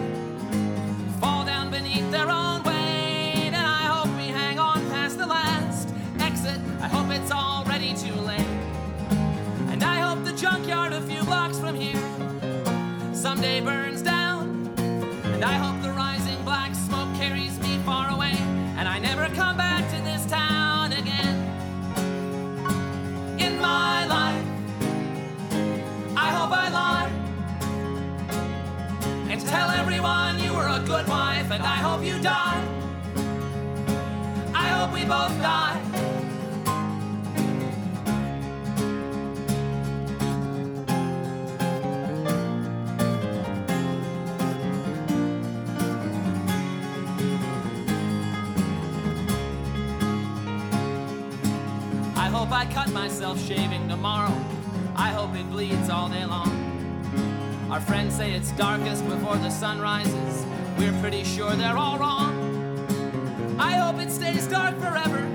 fall down beneath their own weight, and I hope we hang on past the last exit. I hope it's already too late, and I hope the junkyard a few blocks from here someday burns down. And I hope the rising black smoke carries me far away, and I never come back to this town tell everyone you were a good wife, and I hope you die. I hope we both die. I hope I cut myself shaving tomorrow. I hope it bleeds all day long. Our friends say it's darkest before the sun rises. We're pretty sure they're all wrong. I hope it stays dark forever.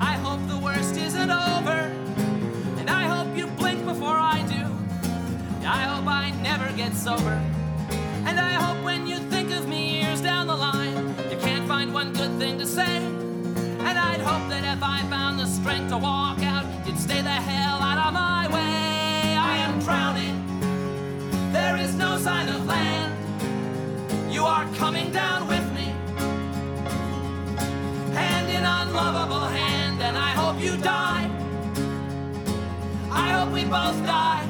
I hope the worst isn't over. And I hope you blink before I do. I hope I never get sober. And I hope when you think of me years down the line, you can't find one good thing to say. And I'd hope that if I found the strength to walk out, you'd stay the hell out sign of land. You are coming down with me, hand in unlovable hand, and I hope you die. I hope we both die.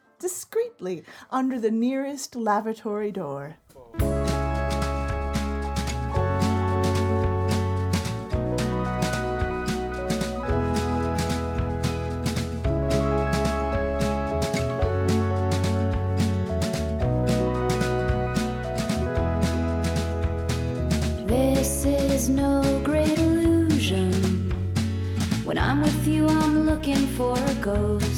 discreetly under the nearest lavatory door. This is No great illusion. When I'm with you, I'm looking for a ghost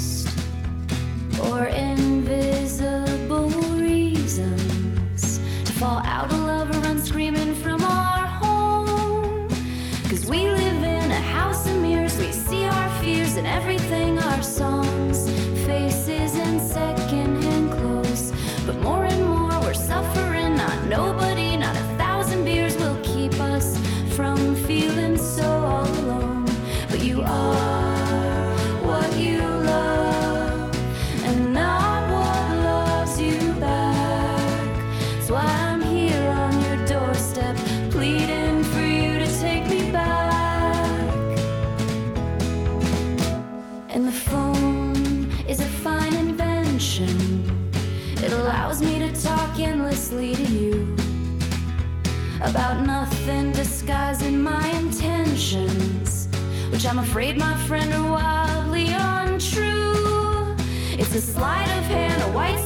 for invisible reasons to fall out of love or run screaming from our home. Cause we live in a house of mirrors, we see our fears and everything which I'm afraid, my friend, are wildly untrue. It's a sleight of hand, a white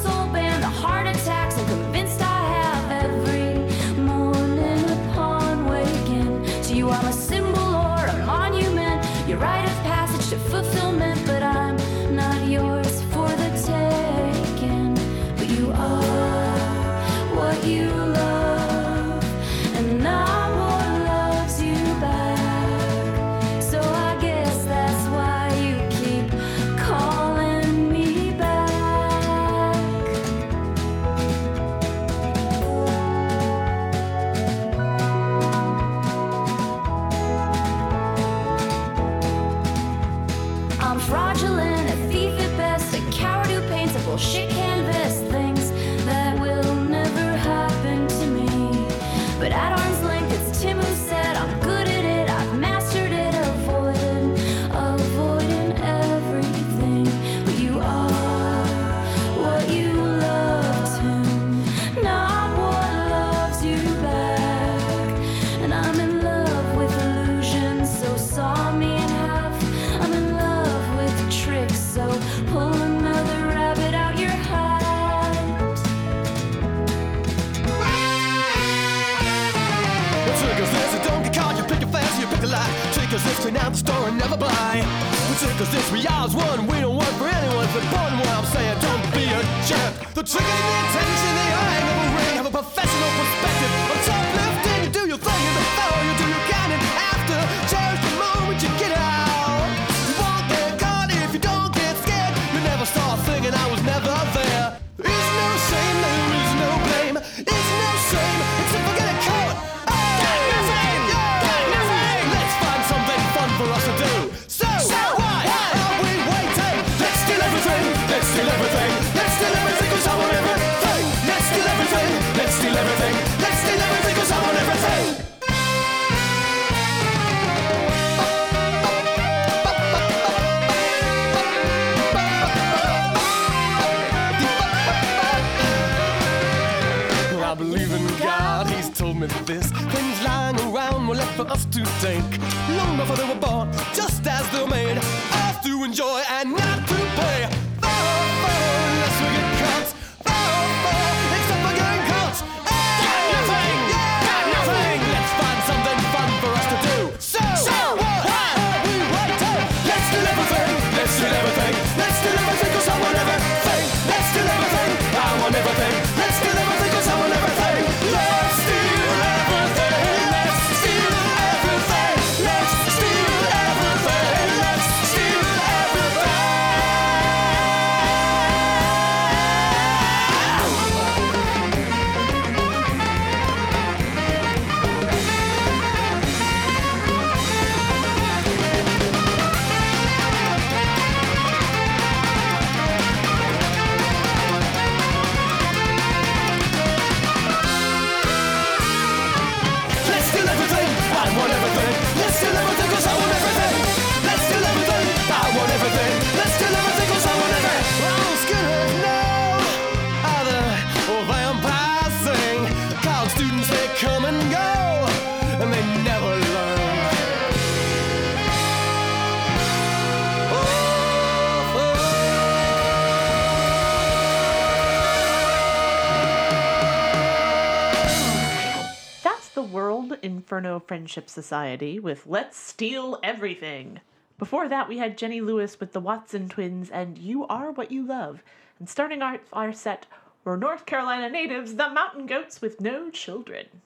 Society with Let's Steal Everything. Before that, we had Jenny Lewis with the Watson Twins and You Are What You Love. And starting our, our set were North Carolina natives, the Mountain Goats with No Children.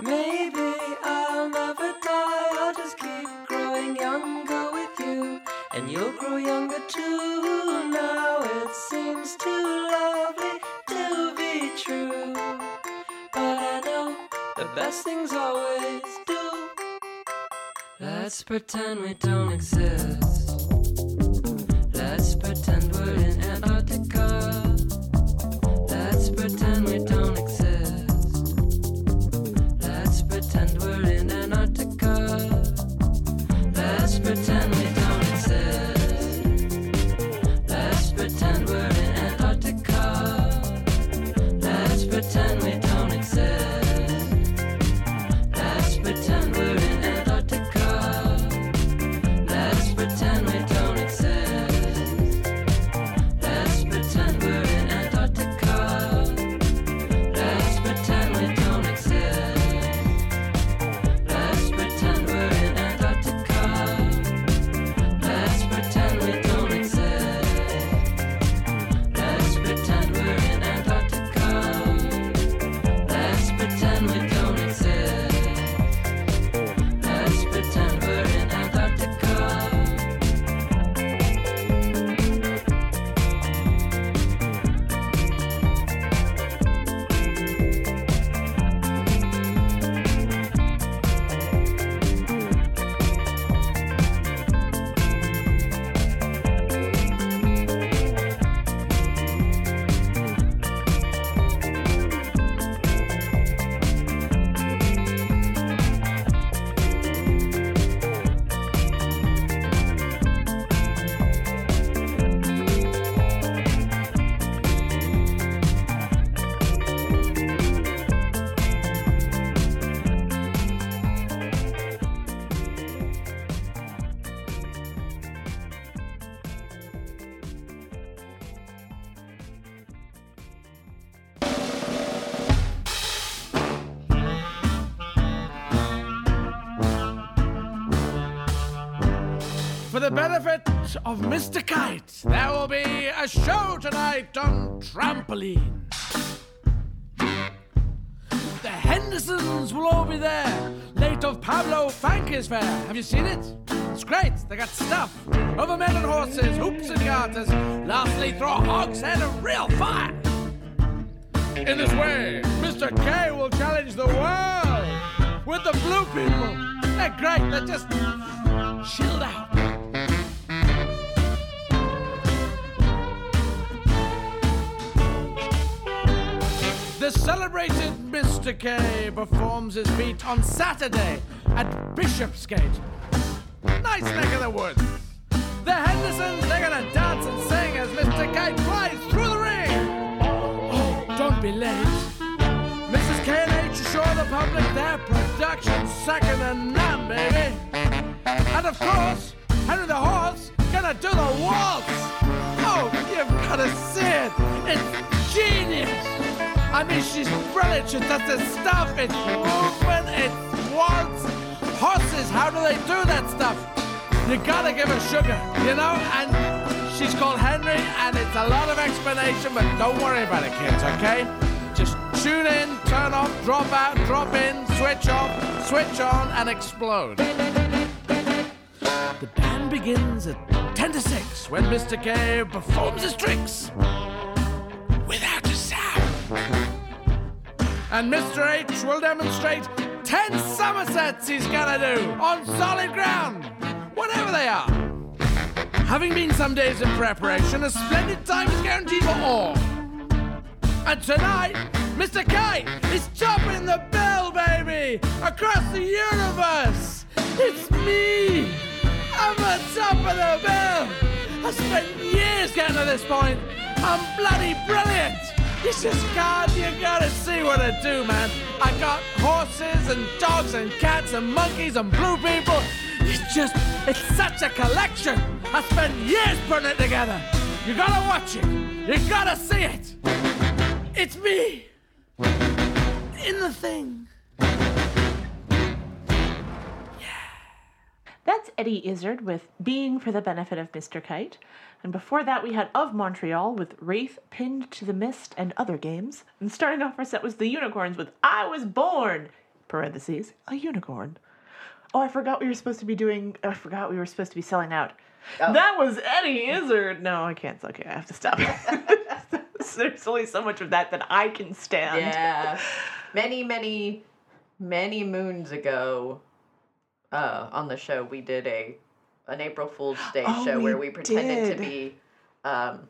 Maybe I'll never die, I'll just keep growing younger with you, and you'll grow younger too. Now it seems too lovely to be true, but I know the best things always do. Let's pretend we don't exist, let's pretend we're in an of Mr. Kite, there will be a show tonight on trampoline. The Hendersons will all be there. Late of Pablo Fanque's fair. Have you seen it? It's great. They got stuff. Over men and horses, hoops and garters. Lastly, throw a hogshead of real fire. In this way, Mr. K will challenge the world with the blue people. They're great. They're just celebrated Mr. K performs his feat on Saturday at Bishopsgate. Nice neck of the woods. The Hendersons, they're gonna dance and sing as Mr. K flies through the ring. Oh, don't be late. Mrs. K and H assure the public their production's second to none, baby. And of course, Henry the Horse gonna do the waltz. Oh, you've gotta see it. It's genius. I mean, she's brilliant. She does the stuff. It's movement. It's waltz. Horses, how do they do that stuff? You gotta give her sugar, you know? And she's called Henry, and it's a lot of explanation, but don't worry about it, kids, okay? Just tune in, turn off, drop out, drop in, switch off, switch on, and explode. The band begins at 10 to 6 when Mr. K performs his tricks. And Mr. H will demonstrate 10 somersets he's gonna do on solid ground, whatever they are. Having been some days in preparation, a splendid time is guaranteed for all. And tonight, Mr. K is topping the bill, baby, across the universe. It's me. I'm on top of the bill. I spent years getting to this point. I'm bloody brilliant. You just can't, you gotta see what I do, man. I got horses and dogs and cats and monkeys and blue people. It's just, it's such a collection. I spent years putting it together. You gotta watch it. You gotta see it. It's me. In the thing. Yeah. That's Eddie Izzard with Being for the Benefit of Mr. Kite. And before that, we had Of Montreal with Wraith Pinned to the Mist and other games. And starting off our set was the Unicorns with I Was Born, parentheses, a unicorn. Oh, I forgot we were supposed to be doing, I forgot we were supposed to be selling out. That was Eddie Izzard. No, I can't. Okay, I have to stop. There's only so much of that that I can stand. Yeah. Many, many, many moons ago, uh, on the show, we did a an April Fool's Day Oh, show where we we pretended to be. Um,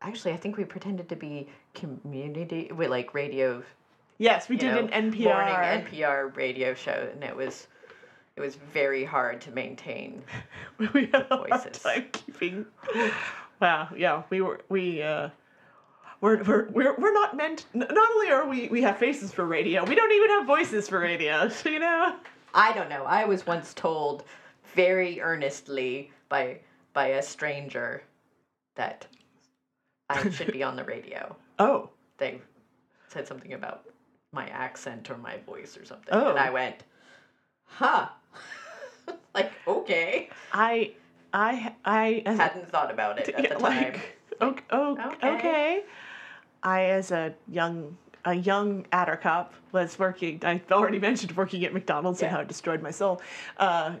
actually, I think we pretended to be community with like radio. Yes, we did know, an NPR. morning NPR radio show, and it was it was very hard to maintain. we had a hard time keeping. Wow, yeah, we were we uh, we're we're we're, we're not meant. Not only are we we have faces for radio, we don't even have voices for radio. So you know. I don't know. I was once told very earnestly by by a stranger that I should be on the radio. Oh. They said something about my accent or my voice or something, Oh. and I went, "Huh." like okay. I I I hadn't thought about it at Yeah, the time. like, okay, oh, okay. I, as a young a young Attercop, was working. I already mentioned working at McDonald's and how it destroyed my soul. Uh,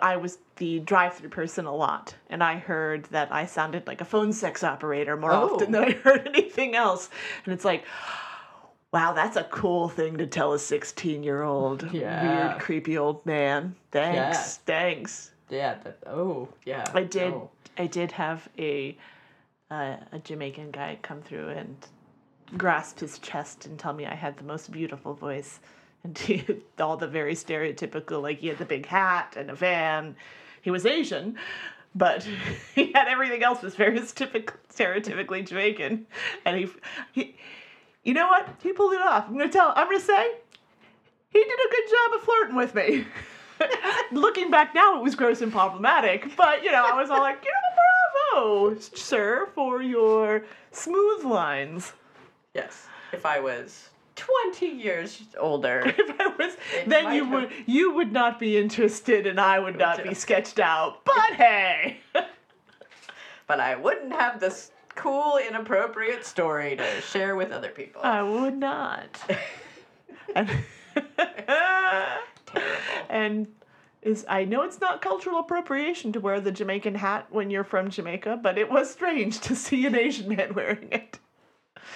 I was the drive-through person a lot, and I heard that I sounded like a phone sex operator more often Oh. than I heard anything else. And it's like, wow, that's a cool thing to tell a sixteen-year-old Yeah. weird, creepy old man. Thanks, Yeah. thanks. Yeah. That, oh. Yeah. I did. oh. I did have a uh, a Jamaican guy come through and grasp his chest and tell me I had the most beautiful voice, and he all the very stereotypical like he had the big hat and a van. He was Asian, but he had everything else was very typical, stereotypically Jamaican, and he he. You know what? He pulled it off. I'm gonna tell. I'm gonna say he did a good job of flirting with me. Looking back now, it was gross and problematic, but you know, I was all like, you know, bravo, sir, for your smooth lines. Yes. If I was twenty years older, if I was, then you would you would not be interested, and I would not be sketched out. But hey, but I wouldn't have this cool, inappropriate story to share with other people. I would not. and, and is I know it's not cultural appropriation to wear the Jamaican hat when you're from Jamaica, but it was strange to see an Asian man wearing it.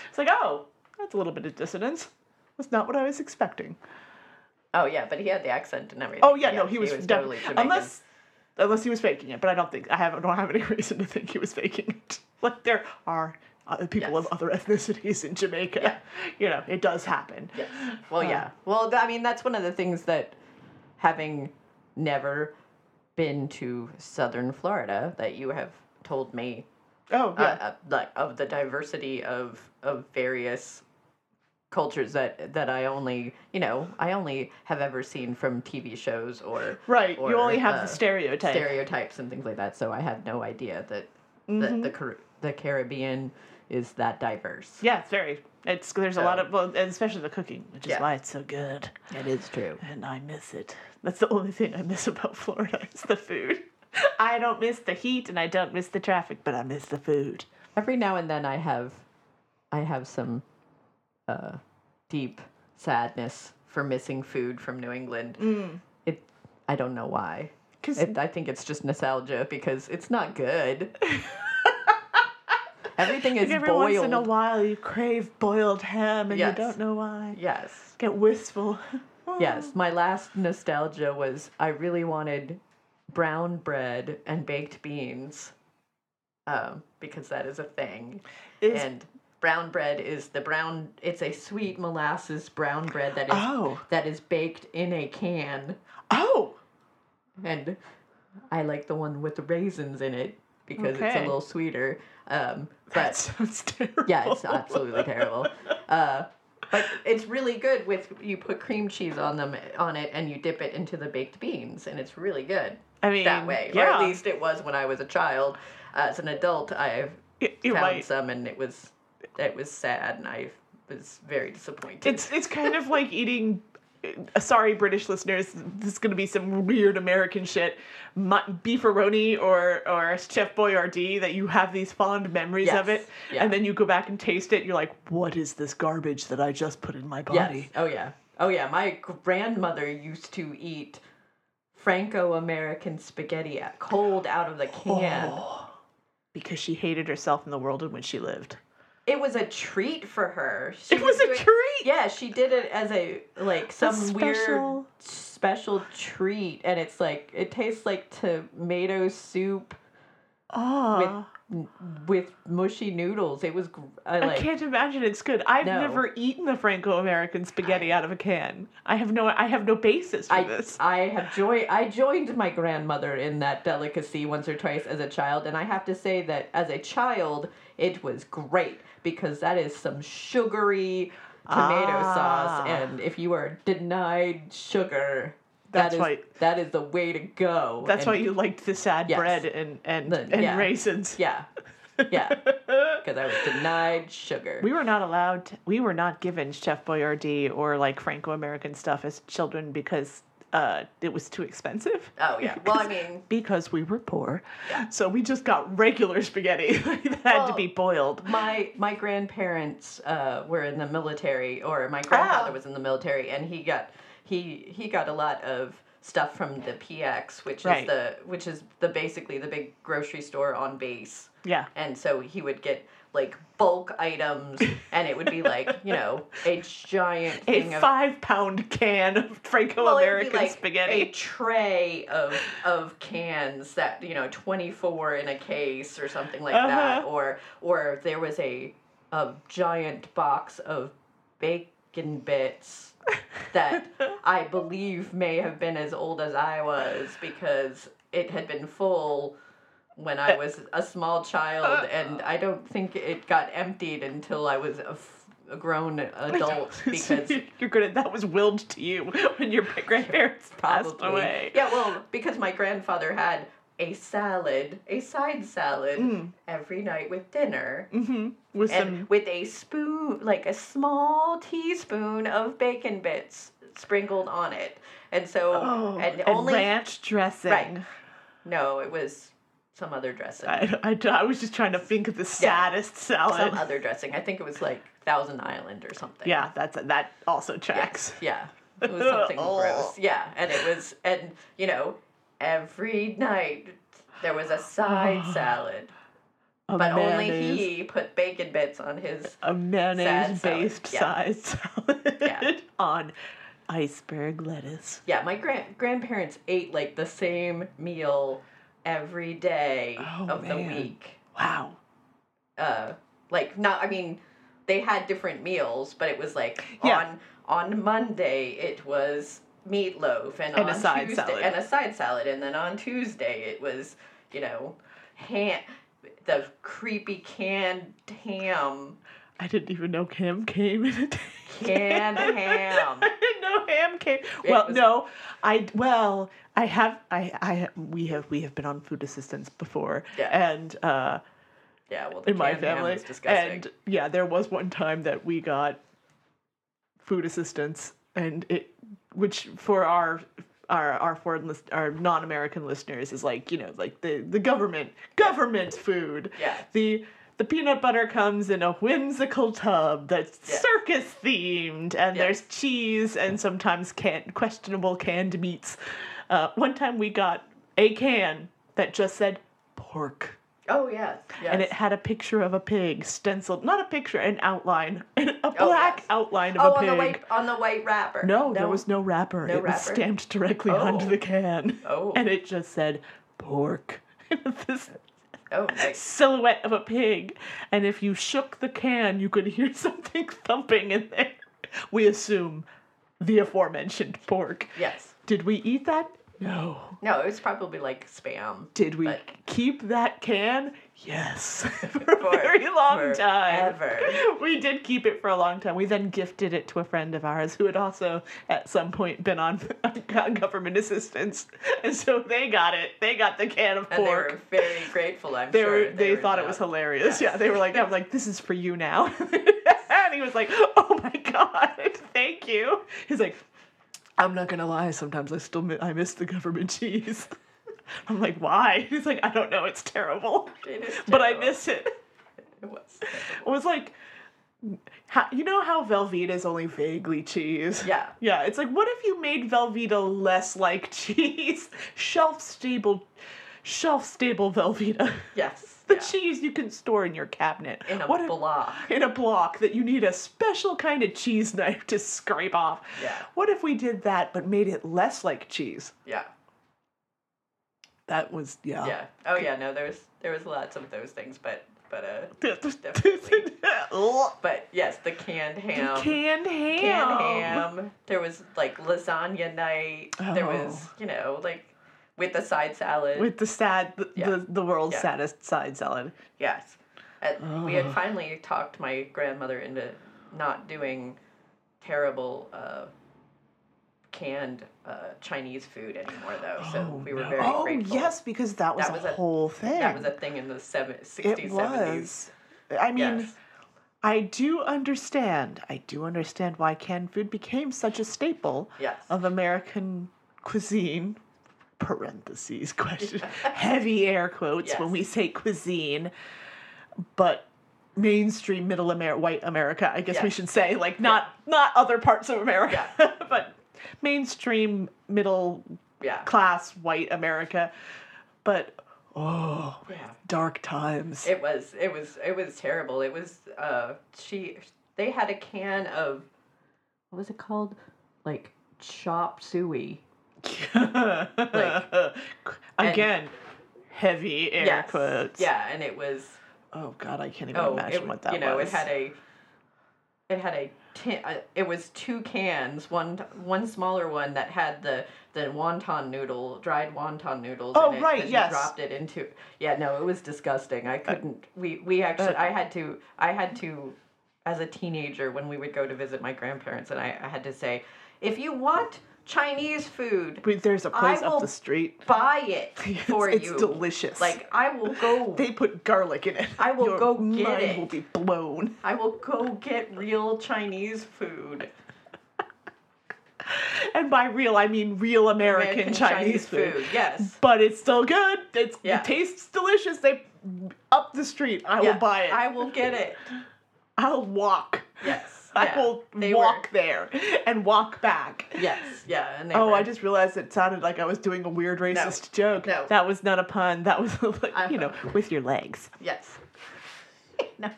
It's like, oh, that's a little bit of dissonance. That's not what I was expecting. Oh yeah, but he had the accent and everything. Oh yeah, no, he was, totally definitely Jamaican. unless unless he was faking it, but I don't think I have I don't have any reason to think he was faking it. Like there are uh, people of other ethnicities in Jamaica. You know, it does happen. Yes. Well, Uh, yeah. Well, th- I mean, that's one of the things that having never been to southern Florida that you have told me. Oh, yeah. Uh, uh, like of the diversity of of various cultures that that I only you know I only have ever seen from TV shows or Right, you only have the uh, stereotype. stereotypes and things like that. So I had no idea that Mhm. that the Car- the Caribbean is that diverse. Yeah, it's very. It's there's a lot of well, and especially the cooking, which is Yeah. why it's so good. It is true, and I miss it. That's the only thing I miss about Florida is the food. I don't miss the heat and I don't miss the traffic, but I miss the food. Every now and then I have I have some uh, deep sadness for missing food from New England. Mm. It I don't know why. 'Cause- It, I think it's just nostalgia because it's not good. Everything is Like every boiled. once in a while, you crave boiled ham and Yes. you don't know why. Yes. Get wistful. Yes, my last nostalgia was I really wanted brown bread and baked beans, um, because that is a thing. Is- and brown bread is the brown. It's a sweet molasses brown bread that is Oh. that is baked in a can. Oh. And I like the one with the raisins in it because it's a little sweeter. Um, but That sounds terrible. yeah, it's absolutely terrible. Uh, but it's really good with you put cream cheese on them on it and you dip it into the baked beans and it's really good. I mean, that way, or yeah. at least it was when I was a child. As an adult, I've you found some and it was it was sad and I was very disappointed. It's it's kind of like eating. uh, Sorry, British listeners. This is going to be some weird American shit. Beefaroni or or Chef Boyardee that you have these fond memories of it, yeah. and then you go back and taste it. You're like, what is this garbage that I just put in my body? Yes. Oh yeah. Oh yeah. My grandmother used to eat Franco-American spaghetti cold out of the can. Oh, because she hated herself in the world in which she lived. It was a treat for her. She It was a doing- treat? Yeah, she did it as a like some weird special- special treat, and it's like it tastes like tomato soup Ah. with with mushy noodles. It was gr- I I can't imagine it's good. I've No. never eaten the Franco-American spaghetti out of a can. I have no I have no basis for I, this. I have joined I joined my grandmother in that delicacy once or twice as a child and I have to say that as a child it was great because that is some sugary tomato sauce Ah. and if you are denied sugar That's that is why- that is the way to go. That's And why you liked the sad Yes. bread and and, The- and yeah. raisins. Yeah. Yeah. Because I was denied sugar. We were not allowed. To, we were not given Chef Boyardee or like Franco-American stuff as children because uh, it was too expensive. Oh yeah. Well, I mean, because we were poor, yeah. so we just got regular spaghetti that had to be boiled. My my grandparents uh, were in the military, or my grandfather Ah. was in the military, and he got he he got a lot of stuff from the PX, which Right. is the which is the basically the big grocery store on base. Yeah. And so he would get like bulk items, and it would be like you know a giant A thing of five-pound can of well, it would be Franco-American like spaghetti. A tray of of cans that you know, twenty four in a case or something like that, Uh-huh. or or there was a a giant box of bacon bits that I believe may have been as old as I was because it had been full when I was a small child, and I don't think it got emptied until I was a, f- a grown adult because you're good at that was willed to you when your grandparents passed away. Yeah, well, because my grandfather had a salad, a side salad every night with dinner. Mm-hmm. With and some with a spoon, like a small teaspoon of bacon bits sprinkled on it. And so, oh, and, and only ranch dressing. Right. No, it was some other dressing. I, I, I was just trying to think of the Yeah. saddest salad. Some other dressing. I think it was like Thousand Island or something. Yeah, that's that also tracks. Yeah. It was something Oh. gross. Yeah. And it was, and, you know, every night there was a side salad. A but only he put bacon bits on his. a mayonnaise based yeah. side salad on iceberg lettuce. Yeah, my grand grandparents ate like the same meal every day Oh, of the week. Wow. Uh, like not. I mean, they had different meals, but it was like Yeah. on on Monday it was meatloaf, and, And a on side Tuesday salad. and a side salad, and then on Tuesday it was you know ham, the creepy canned ham, I didn't even know ham came in a canned ham. I didn't know ham came. It Well, was- no, I well, I have, I, I, we have, we have been on food assistance before, Yeah. and uh, Yeah, well, the in my family, and yeah, there was one time that we got food assistance, and it, which for our. Our, our foreign list, our non-American listeners is like you know like the, the government government food Yeah. the the peanut butter comes in a whimsical tub that's circus themed and there's cheese and sometimes can questionable canned meats. Uh, one time we got a can that just said pork. Oh yes, yes. And it had a picture of a pig stenciled, not a picture, an outline, a Oh, black outline of oh, a on pig. the white on the white wrapper. No, there was no wrapper. No it was stamped directly Oh. onto the can. Oh. And it just said pork. this Oh, nice. silhouette of a pig. And if you shook the can, you could hear something thumping in there. We assume the aforementioned pork. Yes. Did we eat that? No. No, it was probably like spam. Did we keep that can? Yes. for a very long time. forever. We did keep it for a long time. We then gifted it to a friend of ours who had also at some point been on government assistance. And so they got it. They got the can of And they pork. were very grateful, I'm they sure. were they, were thought it was hilarious. Yeah, they were like, I was like, this is for you now. and he was like, oh my god, thank you. He's like, I'm not gonna lie. Sometimes I still mi- I miss the government cheese. I'm like, why? He's like, I don't know. It's terrible, It is but I miss it. It was. It was like, how, you know how Velveeta is only vaguely cheese? Yeah. Yeah, it's like, what if you made Velveeta less like cheese? Shelf stable, shelf stable Velveeta. Yes. The cheese you can store in your cabinet. In a What if- block. in a block that you need a special kind of cheese knife to scrape off. Yeah. What if we did that but made it less like cheese? Yeah. That was yeah. Yeah. Oh yeah. No, there was there was lots of those things, but but uh, definitely. but yes, the canned ham. Canned ham. Canned ham. There was like lasagna night. There was Oh. you know like with the side salad. With the sad the, Yeah. the, the world's Yeah. saddest side salad. Yes. And we had finally talked my grandmother into not doing terrible uh, canned uh, Chinese food anymore, though. So we were very oh grateful. yes, because that was That a was a- whole thing. That was a thing in the seven, 60s, it 70s. was. I mean, Yes. I do understand. I do understand why canned food became such a staple Yes. of American cuisine. Parentheses question. Heavy air quotes when we say cuisine, but mainstream middle Amer- white America. I guess we should say like not not other parts of America, but mainstream middle Yeah. class white America. But oh, Yeah. dark times. It was it was it was terrible. It was uh she they had a can of what was it called? Like chop suey. Like Again, heavy air yes, quotes. Yeah, and it was Oh God, I can't even oh imagine it, what that you know was. it had a it had a tin, uh, it was two cans one one smaller one that had the the wonton noodle dried wonton noodles Oh, in it right, yes. dropped it into yeah no it was disgusting i couldn't we we actually uh, i had to i had to as a teenager when we would go to visit my grandparents and i, I had to say if you want chinese food Wait, there's a place I up will the street. buy it for it's you delicious. like i will go they put garlic in it. I will Your go get mind it. will be blown. I will go get real Chinese food. And by real, I mean real American, American Chinese, Chinese food. food, yes. But it's still good. It's, Yeah. It tastes delicious. They up the street. I Yeah, will buy it. I will get it. I'll walk. Yes. I yeah, will walk there and walk back. Yes. Yeah. Oh, were, I just realized it sounded like I was doing a weird racist joke. No. That was not a pun. That was like, you know, with your legs. Yes. no.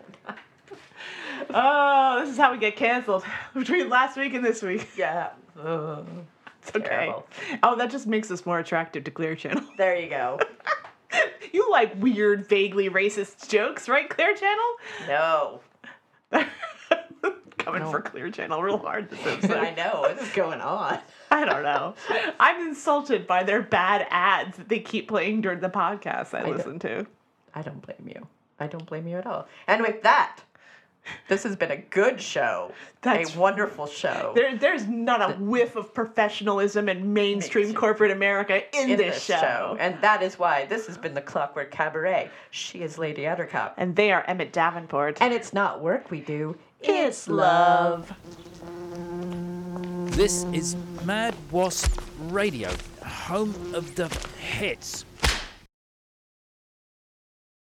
Oh, this is how we get canceled between last week and this week. Yeah. Ugh, It's okay. terrible. Oh, that just makes us more attractive to Clear Channel. There you go. You like weird, vaguely racist jokes, right, Clear Channel? No. Coming for Clear Channel real hard this episode. I know. What is going on? I don't know. I'm insulted by their bad ads that they keep playing during the podcast I, I listen to. I don't blame you. I don't blame you at all. And with that, this has been a good show. That's- a wonderful show. There, there's not a whiff of professionalism and mainstream corporate America in, in this, show. And that is why this has been the Clockwork Cabaret. She is Lady Attercop. And they are Emmett Davenport. And it's not work we do, it's love. This is Mad Wasp Radio, home of the hits.